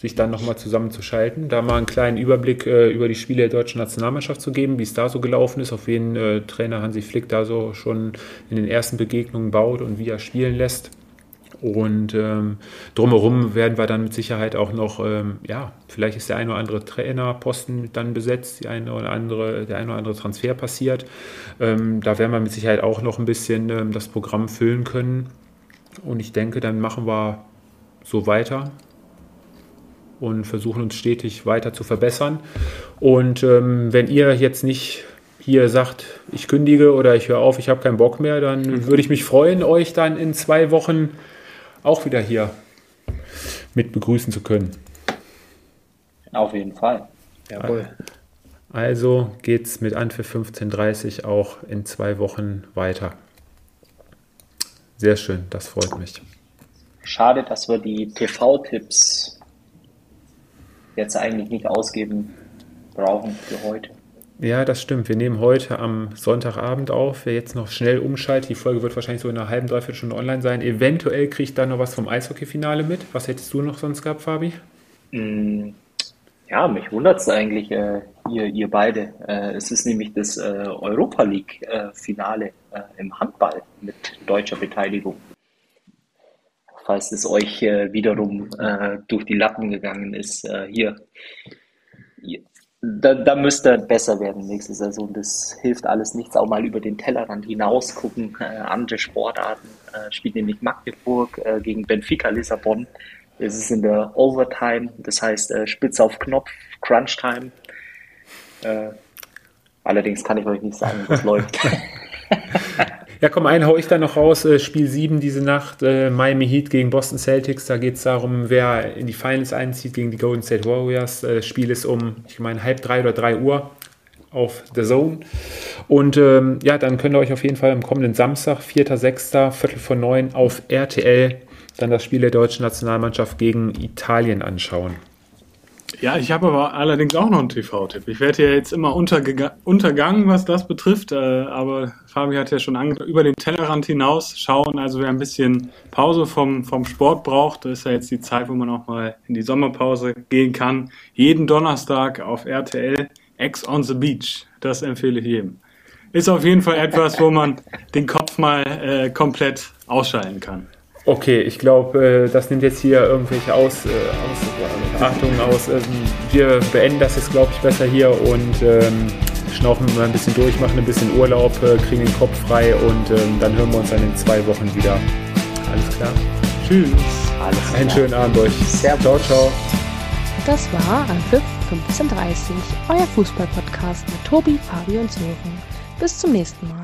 sich dann nochmal zusammenzuschalten, da mal einen kleinen Überblick äh, über die Spiele der deutschen Nationalmannschaft zu geben, wie es da so gelaufen ist, auf wen äh, Trainer Hansi Flick da so schon in den ersten Begegnungen baut und wie er spielen lässt. Und ähm, drumherum werden wir dann mit Sicherheit auch noch, ähm, ja, vielleicht ist der ein oder andere Trainerposten dann besetzt, die eine oder andere, der ein oder andere Transfer passiert. Ähm, da werden wir mit Sicherheit auch noch ein bisschen ähm, das Programm füllen können. Und ich denke, dann machen wir so weiter und versuchen uns stetig weiter zu verbessern. Und ähm, wenn ihr jetzt nicht hier sagt, ich kündige oder ich höre auf, ich habe keinen Bock mehr, dann mhm. würde ich mich freuen, euch dann in zwei Wochen auch wieder hier mit begrüßen zu können. Auf jeden Fall. Jawohl. Also geht's mit Anpfiff 15.30 auch in zwei Wochen weiter. Sehr schön, das freut mich. Schade, dass wir die TV-Tipps jetzt eigentlich nicht ausgeben brauchen für heute. Ja, das stimmt. Wir nehmen heute am Sonntagabend auf. Wer jetzt noch schnell umschaltet, die Folge wird wahrscheinlich so in einer halben, dreiviertel Stunde online sein. Eventuell kriegt da noch was vom Eishockey-Finale mit. Was hättest du noch sonst gehabt, Fabi? Mm, ja, mich wundert es eigentlich, äh, ihr, ihr beide. Äh, es ist nämlich das äh, Europa League-Finale äh, im Handball mit deutscher Beteiligung. Falls es euch äh, wiederum äh, durch die Lappen gegangen ist, hier da, da müsste besser werden nächste Saison. Das hilft alles nichts. Auch mal über den Tellerrand hinaus gucken. Äh, andere Sportarten äh, spielt nämlich Magdeburg äh, gegen Benfica Lissabon. Es ist in der Overtime, das heißt äh, Spitze auf Knopf, Crunch Time. Äh, allerdings kann ich euch nicht sagen, was läuft. Ja, komm, einen hau ich da noch raus. Äh, Spiel 7 diese Nacht, äh, Miami Heat gegen Boston Celtics. Da geht es darum, wer in die Finals einzieht gegen die Golden State Warriors. Äh, Spiel ist um, ich meine, halb drei oder drei Uhr auf The Zone. Und ähm, ja, dann könnt ihr euch auf jeden Fall am kommenden Samstag, 4.6., Viertel vor neun, auf RTL dann das Spiel der deutschen Nationalmannschaft gegen Italien anschauen. Ja, ich habe aber allerdings auch noch einen TV-Tipp. Ich werde ja jetzt immer untergangen, was das betrifft, äh, aber Fabi hat ja schon über den Tellerrand hinaus schauen. Also wer ein bisschen Pause vom, vom Sport braucht, ist ja jetzt die Zeit, wo man auch mal in die Sommerpause gehen kann. Jeden Donnerstag auf RTL X on the Beach. Das empfehle ich jedem. Ist auf jeden Fall etwas, wo man den Kopf mal äh, komplett ausschalten kann. Okay, ich glaube, äh, das nimmt jetzt hier irgendwelche Aus, äh, aus Achtungen aus. Ähm, wir beenden das jetzt, glaube ich, besser hier und ähm, schnaufen mal ein bisschen durch, machen ein bisschen Urlaub, äh, kriegen den Kopf frei und ähm, dann hören wir uns dann in zwei Wochen wieder. Alles klar? Tschüss. Alles klar. Einen schönen Abend euch. Servus. Ciao, ciao. Das war Anpfiff 1530, euer Fußballpodcast mit Tobi, Fabi und Sören. Bis zum nächsten Mal.